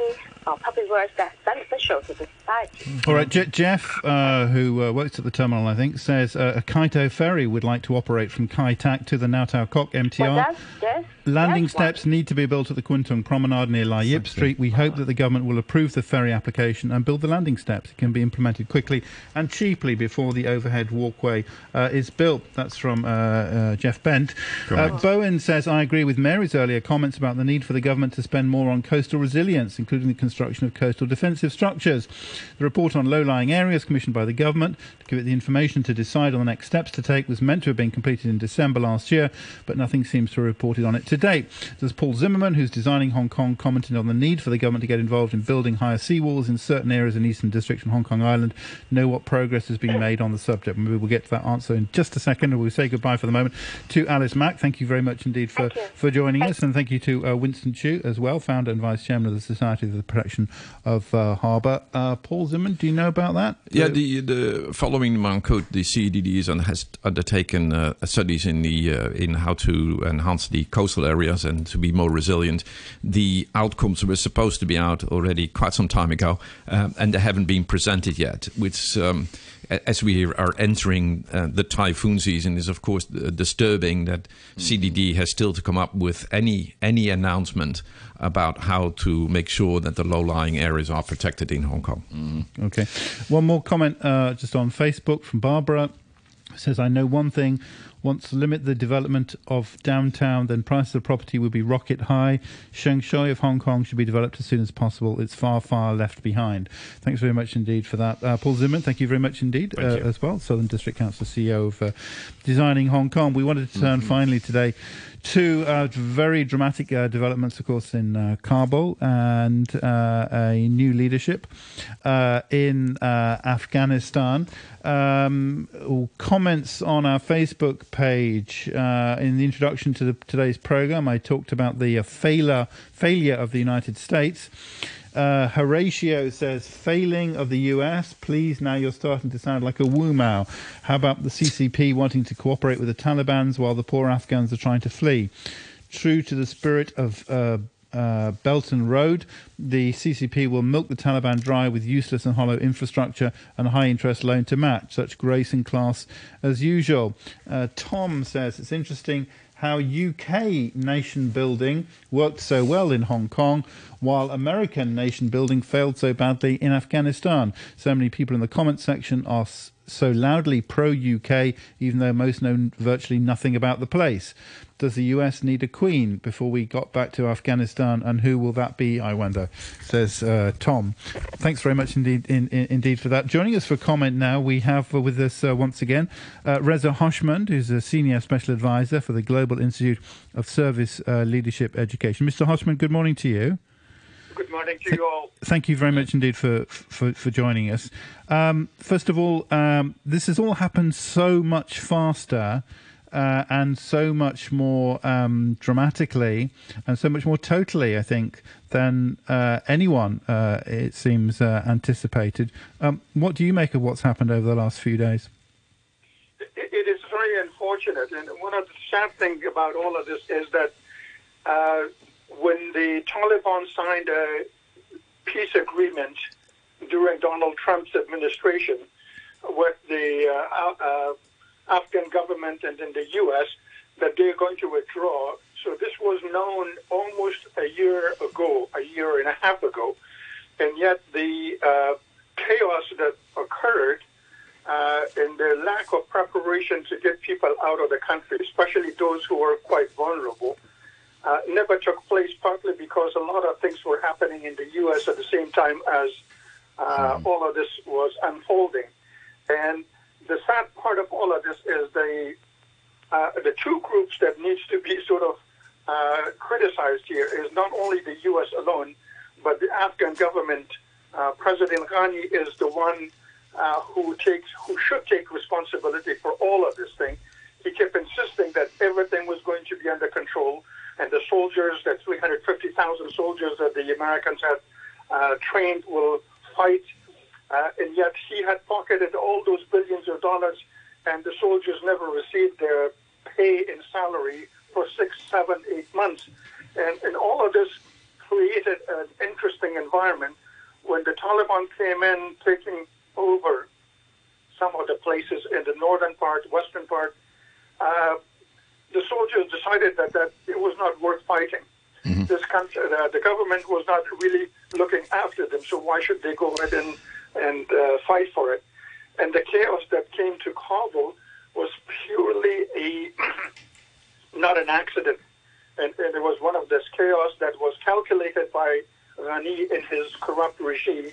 uh, public works that's beneficial to the society. All right, Je- Jeff, uh, who uh, works at the terminal, I think, says uh, a Kaito ferry would like to operate from Kai Tak to the Ngau Tau Kok MTR. Well, that's, that's, Landing that's one. steps need to be built at the Kwun Promenade near La Yip Street. We hope that the government will approve the ferry application and build the landing steps. It can be implemented quickly and cheaply before the overhead walkway uh, is built. That's from uh, uh, Jeff Bent. Uh, Bowen says, I agree with Mary's earlier comments about the need for the government to spend more on coastal resilience, including the construction of coastal defensive structures. The report on low-lying areas commissioned by the government to give it the information to decide on the next steps to take was meant to have been completed in December last year, but nothing seems to have reported on it to date. There's Paul Zimmerman, who's designing Hong Kong, commented on the need for the government to get involved in building higher seawalls in certain areas in Eastern District and Hong Kong Island. Know what progress has been made on the subject. Maybe we'll get to that answer in just a second. We'll say goodbye for the moment to Alice Mak. Thank you very much indeed for, for joining us, and thank you to uh, Winston Chu as well, founder and vice chairman of the Society for the Protection of uh, Harbour. Uh, Paul Zimmerman, do you know about that? Yeah, the, the following the Mangkhut, the CEDD is has undertaken uh, studies in the uh, in how to enhance the coastal areas and to be more resilient. The outcomes were supposed to be out already quite some time ago, um, and they haven't been presented yet. Which, um, a- as we are entering uh, the typhoon season, is of course uh, disturbing that CDD has still to come up with any any announcement about how to make sure that the low-lying areas are protected in Hong Kong. Okay. One more comment uh, just on Facebook from Barbara. It says, I know one thing. Once to limit the development of downtown, then prices of property will be rocket high. Sheung Shui of Hong Kong should be developed as soon as possible. It's far, far left behind. Thanks very much indeed for that. Uh, Paul Zimmerman, thank you very much indeed uh, as well. Southern District Council CEO of uh, Designing Hong Kong. We wanted to turn finally today to uh, very dramatic uh, developments, of course, in uh, Kabul and uh, a new leadership uh, in Afghanistan. Um, comments on our Facebook page in the introduction to the, today's program. I talked about the failure failure of the United States. Uh, Horatio says, failing of the US. Please, now you're starting to sound like a woo How about the CCP wanting to cooperate with the Taliban's while the poor Afghans are trying to flee? True to the spirit of uh, uh, Belt and Road, the CCP will milk the Taliban dry with useless and hollow infrastructure and high interest loan to match. Such grace and class as usual. Uh, Tom says it's interesting how UK nation building worked so well in Hong Kong, while American nation building failed so badly in Afghanistan. So many people in the comments section are so loudly pro UK, even though most know virtually nothing about the place. Does the US need a queen before we got back to Afghanistan, and who will that be? I wonder, says uh, Tom. Thanks very much indeed, in, in, indeed for that. Joining us for comment now, we have with us uh, once again uh, Reza Hoshmand, who's a senior special advisor for the Global Institute of Service uh, Leadership Education. Mr. Hoshmand, good morning to you. Good morning to you all. Thank you very much indeed for for, for joining us. Um, first of all, um, this has all happened so much faster. Uh, and so much more um, dramatically, and so much more totally, I think, than uh, anyone, uh, it seems, uh, anticipated. Um, what do you make of what's happened over the last few days? It, is very unfortunate, and one of the sad things about all of this is that uh, when the Taliban signed a peace agreement during Donald Trump's administration with the uh, Afghan government and in the U.S. that they're going to withdraw. So this was known almost a year ago, a year and a half ago, and yet the uh, chaos that occurred uh, and the lack of preparation to get people out of the country, especially those who were quite vulnerable, uh, never took place, partly because a lot of things were happening in the U.S. at the same time as uh, all of this was unfolding. And the sad part of all of this is the uh, the two groups that needs to be sort of uh, criticized here is not only the U.S. alone, but the Afghan government. Uh, President Ghani is the one uh, who takes who should take responsibility for all of this thing. He kept insisting that everything was going to be under control, and the soldiers, that 350,000 soldiers that the Americans had uh, trained, will fight uh, and yet he had pocketed all those billions of dollars, and the soldiers never received their pay and salary for six, seven, eight months. And, and all of this created an interesting environment when the Taliban came in, taking over some of the places in the northern part, western part. Uh, the soldiers decided that, that it was not worth fighting. Mm-hmm. This country, uh, the government was not really looking after them, so why should they go ahead and and uh, fight for it. And the chaos that came to Kabul was purely a not an accident, and, and it was one of this chaos that was calculated by Ghani in his corrupt regime.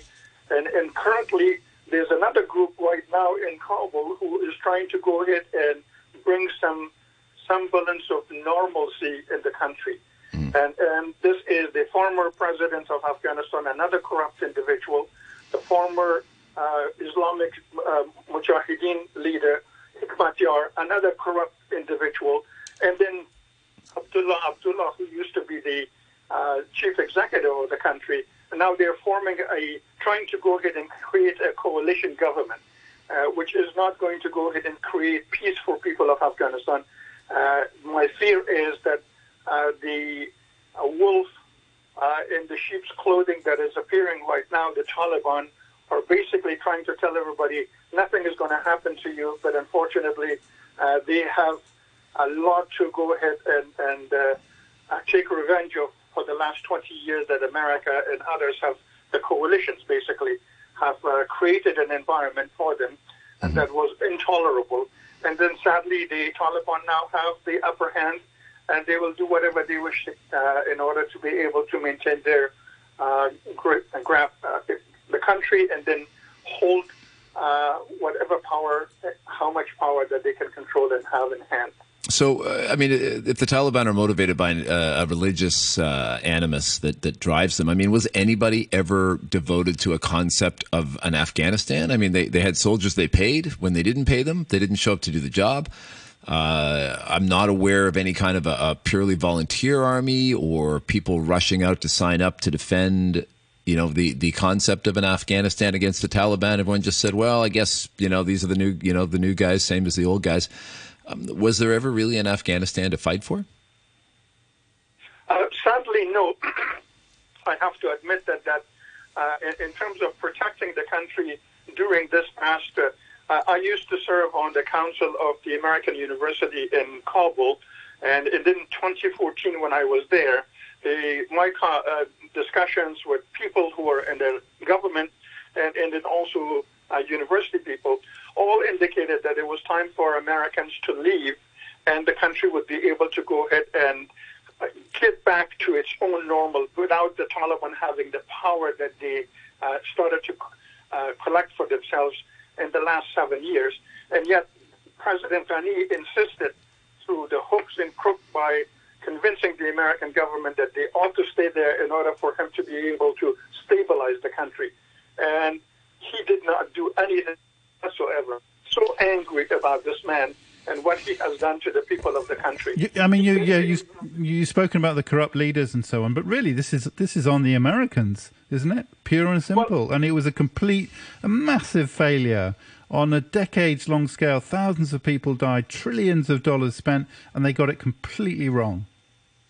And, and currently, there's another group right now in Kabul who is trying to go ahead and bring some semblance of normalcy in the country. and and this is the former president of Afghanistan, another corrupt individual, the former uh, Islamic uh, Mujahideen leader, Hekmatyar, another corrupt individual, and then Abdullah Abdullah, who used to be the uh, chief executive of the country. And now they're forming a, trying to go ahead and create a coalition government, uh, which is not going to go ahead and create peace for people of Afghanistan. Uh, my fear is that uh, the wolf uh, in the sheep's clothing that is appearing right now, the Taliban, are basically trying to tell everybody nothing is going to happen to you, but unfortunately, uh, they have a lot to go ahead and, and uh, uh, take revenge of for the last 20 years that America and others have, the coalitions basically, have uh, created an environment for them mm-hmm. that was intolerable. And then sadly, the Taliban now have the upper hand and they will do whatever they wish uh, in order to be able to maintain their uh, grip and grab uh, the country and then hold uh, whatever power, how much power that they can control and have in hand. So, uh, I mean, if the Taliban are motivated by uh, a religious uh, animus that, that drives them, I mean, was anybody ever devoted to a concept of an Afghanistan? I mean, they, they had soldiers they paid. When they didn't pay them, they didn't show up to do the job. Uh, I'm not aware of any kind of a, a, purely volunteer army or people rushing out to sign up to defend, you know, the, the concept of an Afghanistan against the Taliban. Everyone just said, well, I guess, you know, these are the new, you know, the new guys, same as the old guys. Um, was there ever really an Afghanistan to fight for? Uh, sadly, no. I have to admit that, that uh, in, in, terms of protecting the country during this past uh, I used to serve on the council of the American University in Kabul, and in 2014, when I was there, the, my uh, discussions with people who were in the government and, and then also uh, university people all indicated that it was time for Americans to leave and the country would be able to go ahead and uh, get back to its own normal without the Taliban having the power that they uh, started to uh, collect for themselves in the last seven years. And yet, President Ghani insisted through the hooks and crook by convincing the American government that they ought to stay there in order for him to be able to stabilize the country. And he did not do anything whatsoever. So angry about this man and what he has done to the people of the country. I mean, you, yeah, you you've spoken about the corrupt leaders and so on, but really, this is this is on the Americans, isn't it? Pure and simple. Well, and it was a complete, a massive failure on a decades-long scale. Thousands of people died, trillions of dollars spent, and they got it completely wrong.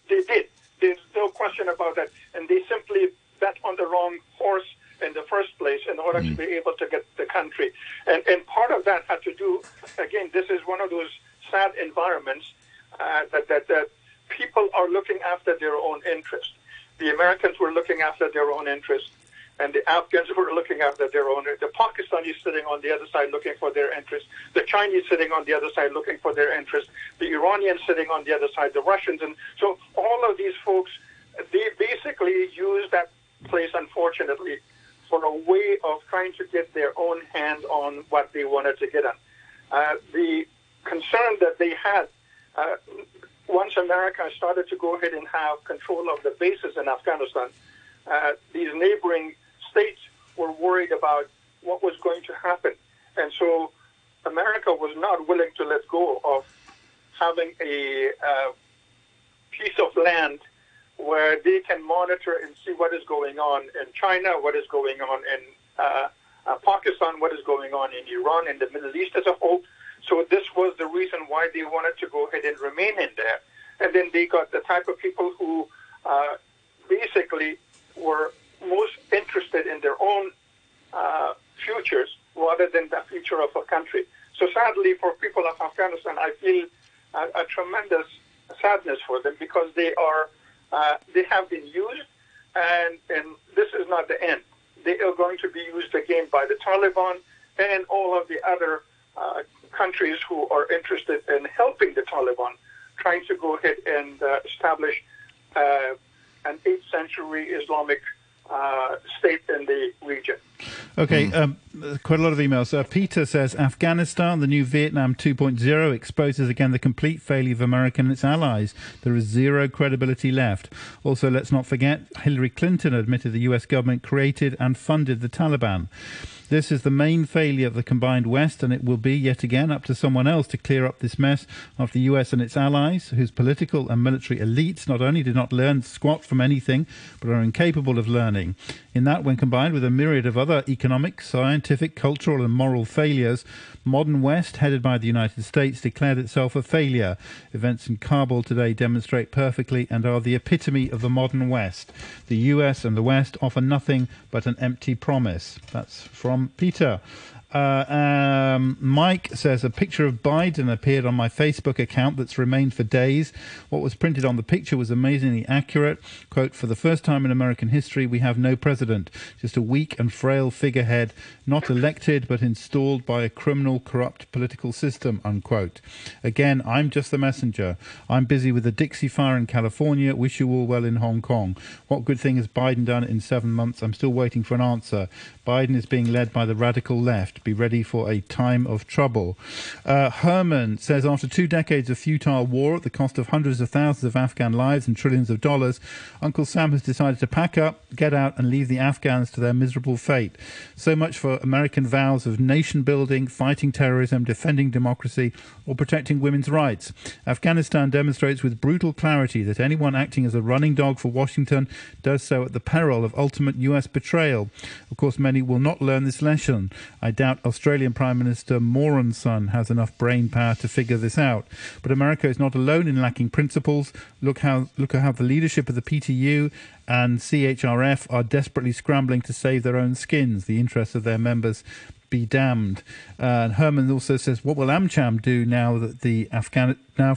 They did. There's no question about that, and they simply bet on the wrong horse in the first place in order mm. to be able to get the country. And, and part of that had to do, again, this is one of those sad environments uh, that, that, that people are looking after their own interests. The Americans were looking after their own interests, and the Afghans were looking after their own. The Pakistanis sitting on the other side looking for their interests. The Chinese sitting on the other side looking for their interests. The Iranians sitting on the other side. The Russians, and so all of these folks, they basically use that place, unfortunately, for a way of trying to get their own hand on what they wanted to get on. Uh, the concern that they had uh, once America started to go ahead and have control of the bases in Afghanistan, uh, these neighboring states were worried about what was going to happen. And so America was not willing to let go of having a uh, piece of land where they can monitor and see what is going on in China, what is going on in uh, uh, Pakistan, what is going on in Iran, in the Middle East as a whole. So this was the reason why they wanted to go ahead and remain in there. And then they got the type of people who uh, basically were most interested in their own uh, futures rather than the future of a country. So sadly, for people of Afghanistan, I feel a, a tremendous sadness for them because they are uh, they have been used, and, and this is not the end. They are going to be used again by the Taliban and all of the other uh, countries who are interested in helping the Taliban, trying to go ahead and uh, establish uh, an 8th century Islamic uh, state in the region. Okay, um, quite a lot of emails. Uh, Peter says Afghanistan, the new Vietnam 2.0, exposes again the complete failure of America and its allies. There is zero credibility left. Also, let's not forget Hillary Clinton admitted the U.S. government created and funded the Taliban. This is the main failure of the combined West, and it will be yet again up to someone else to clear up this mess after the US and its allies, whose political and military elites not only did not learn squat from anything, but are incapable of learning. In that, when combined with a myriad of other economic, scientific, cultural, and moral failures, modern West, headed by the United States, declared itself a failure. Events in Kabul today demonstrate perfectly and are the epitome of the modern West. The US and the West offer nothing but an empty promise. That's from Peter. Uh, um, Mike says a picture of Biden appeared on my Facebook account that's remained for days. What was printed on the picture was amazingly accurate. Quote, for the first time in American history, we have no president, just a weak and frail figurehead, not elected but installed by a criminal, corrupt political system, unquote. Again, I'm just the messenger. I'm busy with the Dixie Fire in California. Wish you all well in Hong Kong. What good thing has Biden done in seven months? I'm still waiting for an answer. Biden is being led by the radical left. Be ready for a time of trouble. Uh, Herman says after two decades of futile war at the cost of hundreds of thousands of Afghan lives and trillions of dollars, Uncle Sam has decided to pack up, get out, and leave the Afghans to their miserable fate. So much for American vows of nation building, fighting terrorism, defending democracy, or protecting women's rights. Afghanistan demonstrates with brutal clarity that anyone acting as a running dog for Washington does so at the peril of ultimate U.S. betrayal. Of course, many will not learn this lesson. I doubt Australian Prime Minister Morrison has enough brain power to figure this out. But America is not alone in lacking principles. Look how look at how the leadership of the PTU and CHRF are desperately scrambling to save their own skins, the interests of their members be damned. Uh, and Herman also says, what will AmCham do now that the Afghan now?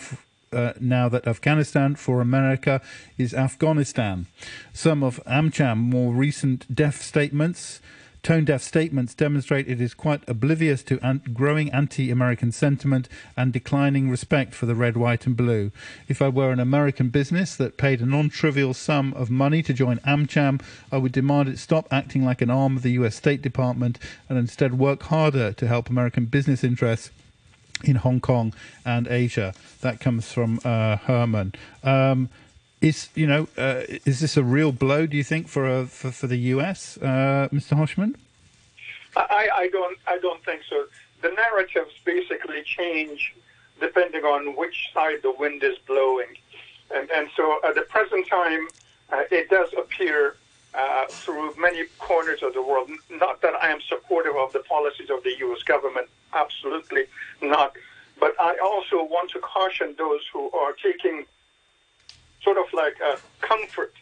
Uh, now that Afghanistan for America is Afghanistan. Some of AmCham more recent deaf statements Tone deaf statements demonstrate it is quite oblivious to an- growing anti American sentiment and declining respect for the red, white, and blue. If I were an American business that paid a non trivial sum of money to join AmCham, I would demand it stop acting like an arm of the US State Department and instead work harder to help American business interests in Hong Kong and Asia. That comes from uh, Herman. Um, is you know uh, is this a real blow? Do you think for a, for, for the U.S., uh, Mr. Hoshmand? I, I don't I don't think so. The narratives basically change depending on which side the wind is blowing, and and so at the present time, uh, it does appear uh, through many corners of the world. Not that I am supportive of the policies of the U.S. government, absolutely not. But I also want to caution those who are taking sort of like comfort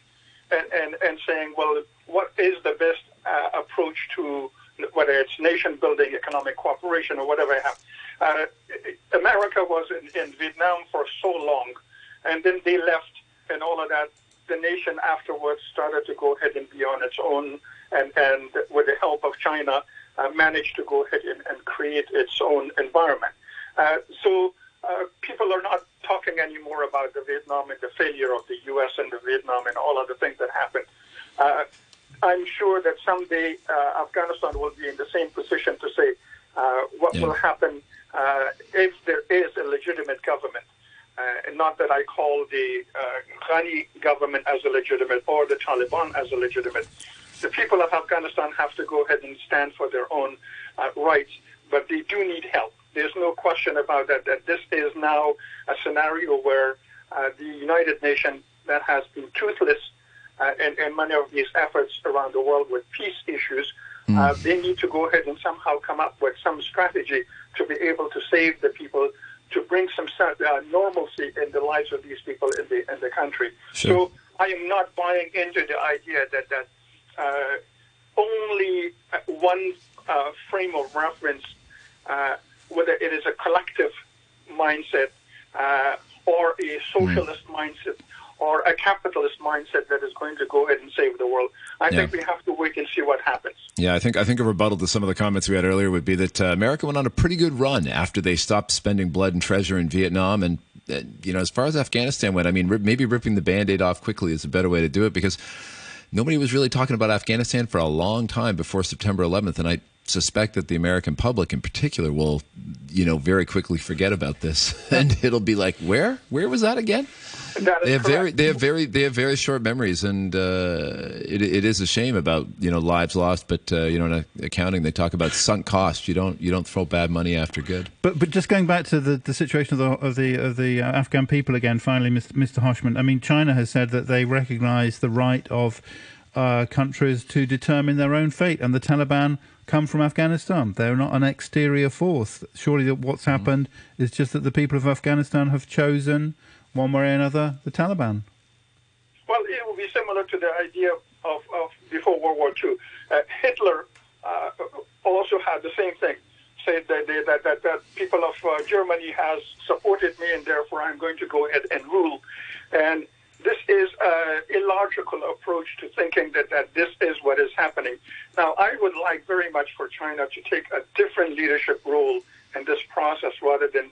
and, and, and saying, well, what is the best uh, approach to whether it's nation building, economic cooperation, or whatever have. Uh, America was in, in Vietnam for so long, and then they left and all of that. The nation afterwards started to go ahead and be on its own, and, and with the help of China, uh, managed to go ahead and, and create its own environment. Uh, so uh, people are not talking anymore about the Vietnam and the failure of the U.S. and the Vietnam and all of the things that happened. Uh, I'm sure that someday uh, Afghanistan will be in the same position to say uh, what yeah. will happen uh, if there is a legitimate government. Uh, and not that I call the Ghani government as a legitimate or the Taliban as a legitimate. The people of Afghanistan have to go ahead and stand for their own rights, but they do need help. There's no question about that, that this is now a scenario where uh, the United Nations that has been toothless uh, in, in, many of these efforts around the world with peace issues, mm. uh, they need to go ahead and somehow come up with some strategy to be able to save the people, to bring some uh, normalcy in the lives of these people in the in the country. Sure. So I am not buying into the idea that that uh, only one uh, frame of reference whether it is a collective mindset uh, or a socialist mm. mindset or a capitalist mindset that is going to go ahead and save the world. I yeah. think we have to wait and see what happens. Yeah, I think I think a rebuttal to some of the comments we had earlier would be that uh, America went on a pretty good run after they stopped spending blood and treasure in Vietnam and uh, you know as far as Afghanistan went, I mean maybe ripping the band-aid off quickly is a better way to do it because nobody was really talking about Afghanistan for a long time before September 11th, and I suspect that the American public in particular will, you know, very quickly forget about this, and it'll be like, where, where was that again? That they have correct. very, they have very, they have very short memories, and uh, it, it is a shame about you know lives lost. But uh, you know, in accounting, they talk about sunk costs. You don't, you don't throw bad money after good. But but just going back to the, the situation of the of the of the uh, Afghan people again. Finally, Mr. Mr. Hoshmand. I mean, China has said that they recognise the right of uh, countries to determine their own fate, and the Taliban come from Afghanistan. They're not an exterior force. Surely, that what's happened is just that the people of Afghanistan have chosen, one way or another, the Taliban. Well, it would be similar to the idea of, of before World War II. Uh, Hitler uh, also had the same thing. Said that, they, that, that, that people of uh, Germany has supported me and therefore I'm going to go ahead and rule. And this is an illogical approach to thinking that, that this is what is happening. Now, I would like very much for China to take a different leadership role in this process rather than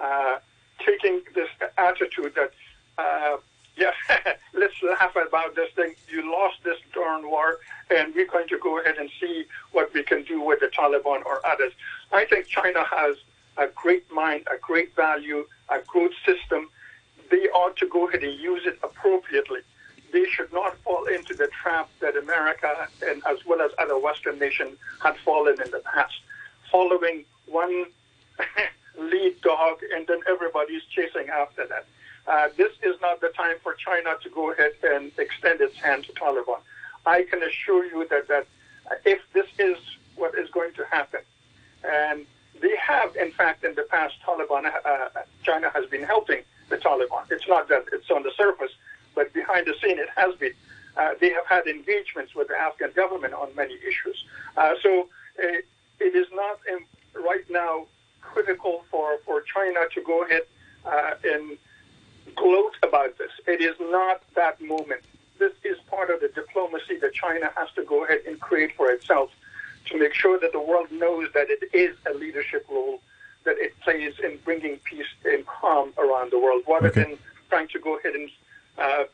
uh, taking this attitude that, uh, yeah, let's laugh about this thing. You lost this darn war, and we're going to go ahead and see what we can do with the Taliban or others. I think China has a great mind, a great value, a good system. They ought to go ahead and use it appropriately. They should not fall into the trap that America and as well as other Western nations had fallen in the past, following one lead dog and then everybody's chasing after that. Uh, this is not the time for China to go ahead and extend its hand to Taliban. I can assure you that, that if this is what is going to happen, and they have, in fact, in the past, Taliban, uh, China has been helping the Taliban. It's not that it's on the surface, but behind the scene, it has been. Uh, they have had engagements with the Afghan government on many issues. Uh, so uh, it is not in, right now critical for, for China to go ahead uh, and gloat about this. It is not that moment. This is part of the diplomacy that China has to go ahead and create for itself to make sure that the world knows that it is a leadership role that it plays in bringing peace and calm around the world, rather Okay. than trying to go ahead and uh,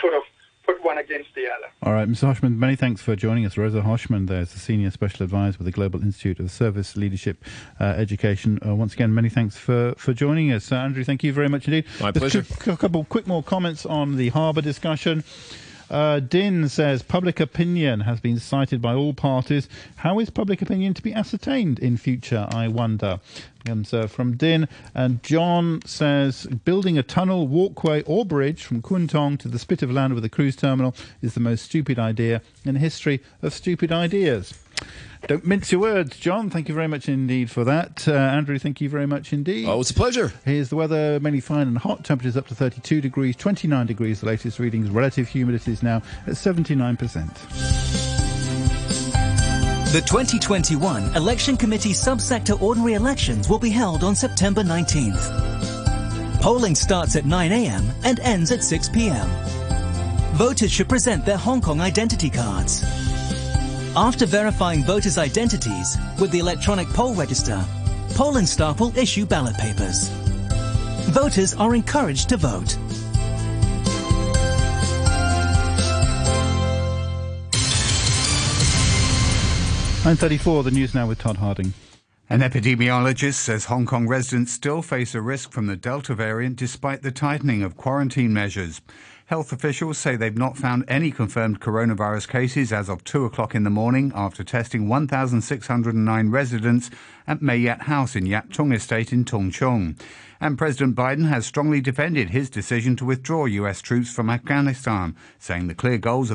sort of put one against the other. All right, Mr. Hoshmand, many thanks for joining us. Rosa Hoshmand, there is the Senior Special Advisor with the Global Institute of Service Leadership uh, Education. Uh, once again, many thanks for, for joining us. Uh, Andrew, thank you very much indeed. My Just pleasure. A couple quick more comments on the harbour discussion. Uh, Din says public opinion has been cited by all parties. How is public opinion to be ascertained in future? I wonder. Uh, from Din and John says building a tunnel, walkway, or bridge from Kwun Tong to the spit of land with a cruise terminal is the most stupid idea in history of stupid ideas. Don't mince your words, John. Thank you very much indeed for that. Uh, Andrew, thank you very much indeed. Oh, it's a pleasure. Here's the weather mainly fine and hot. Temperatures up to 32 degrees, 29 degrees. The latest readings. Relative humidity is now at 79%. The 2021 Election Committee subsector ordinary elections will be held on September 19th. Polling starts at 9 a.m. and ends at 6 p.m. Voters should present their Hong Kong identity cards. After verifying voters' identities with the electronic poll register, polling staff will issue ballot papers. Voters are encouraged to vote. Nine thirty-four. The news now with Todd Harding. An epidemiologist says Hong Kong residents still face a risk from the Delta variant despite the tightening of quarantine measures. Health officials say they've not found any confirmed coronavirus cases as of 2 o'clock in the morning after testing 1,609 residents at Mei Yat House in Yat Tung Estate in Tung Chung. And President Biden has strongly defended his decision to withdraw U.S. troops from Afghanistan, saying the clear goals of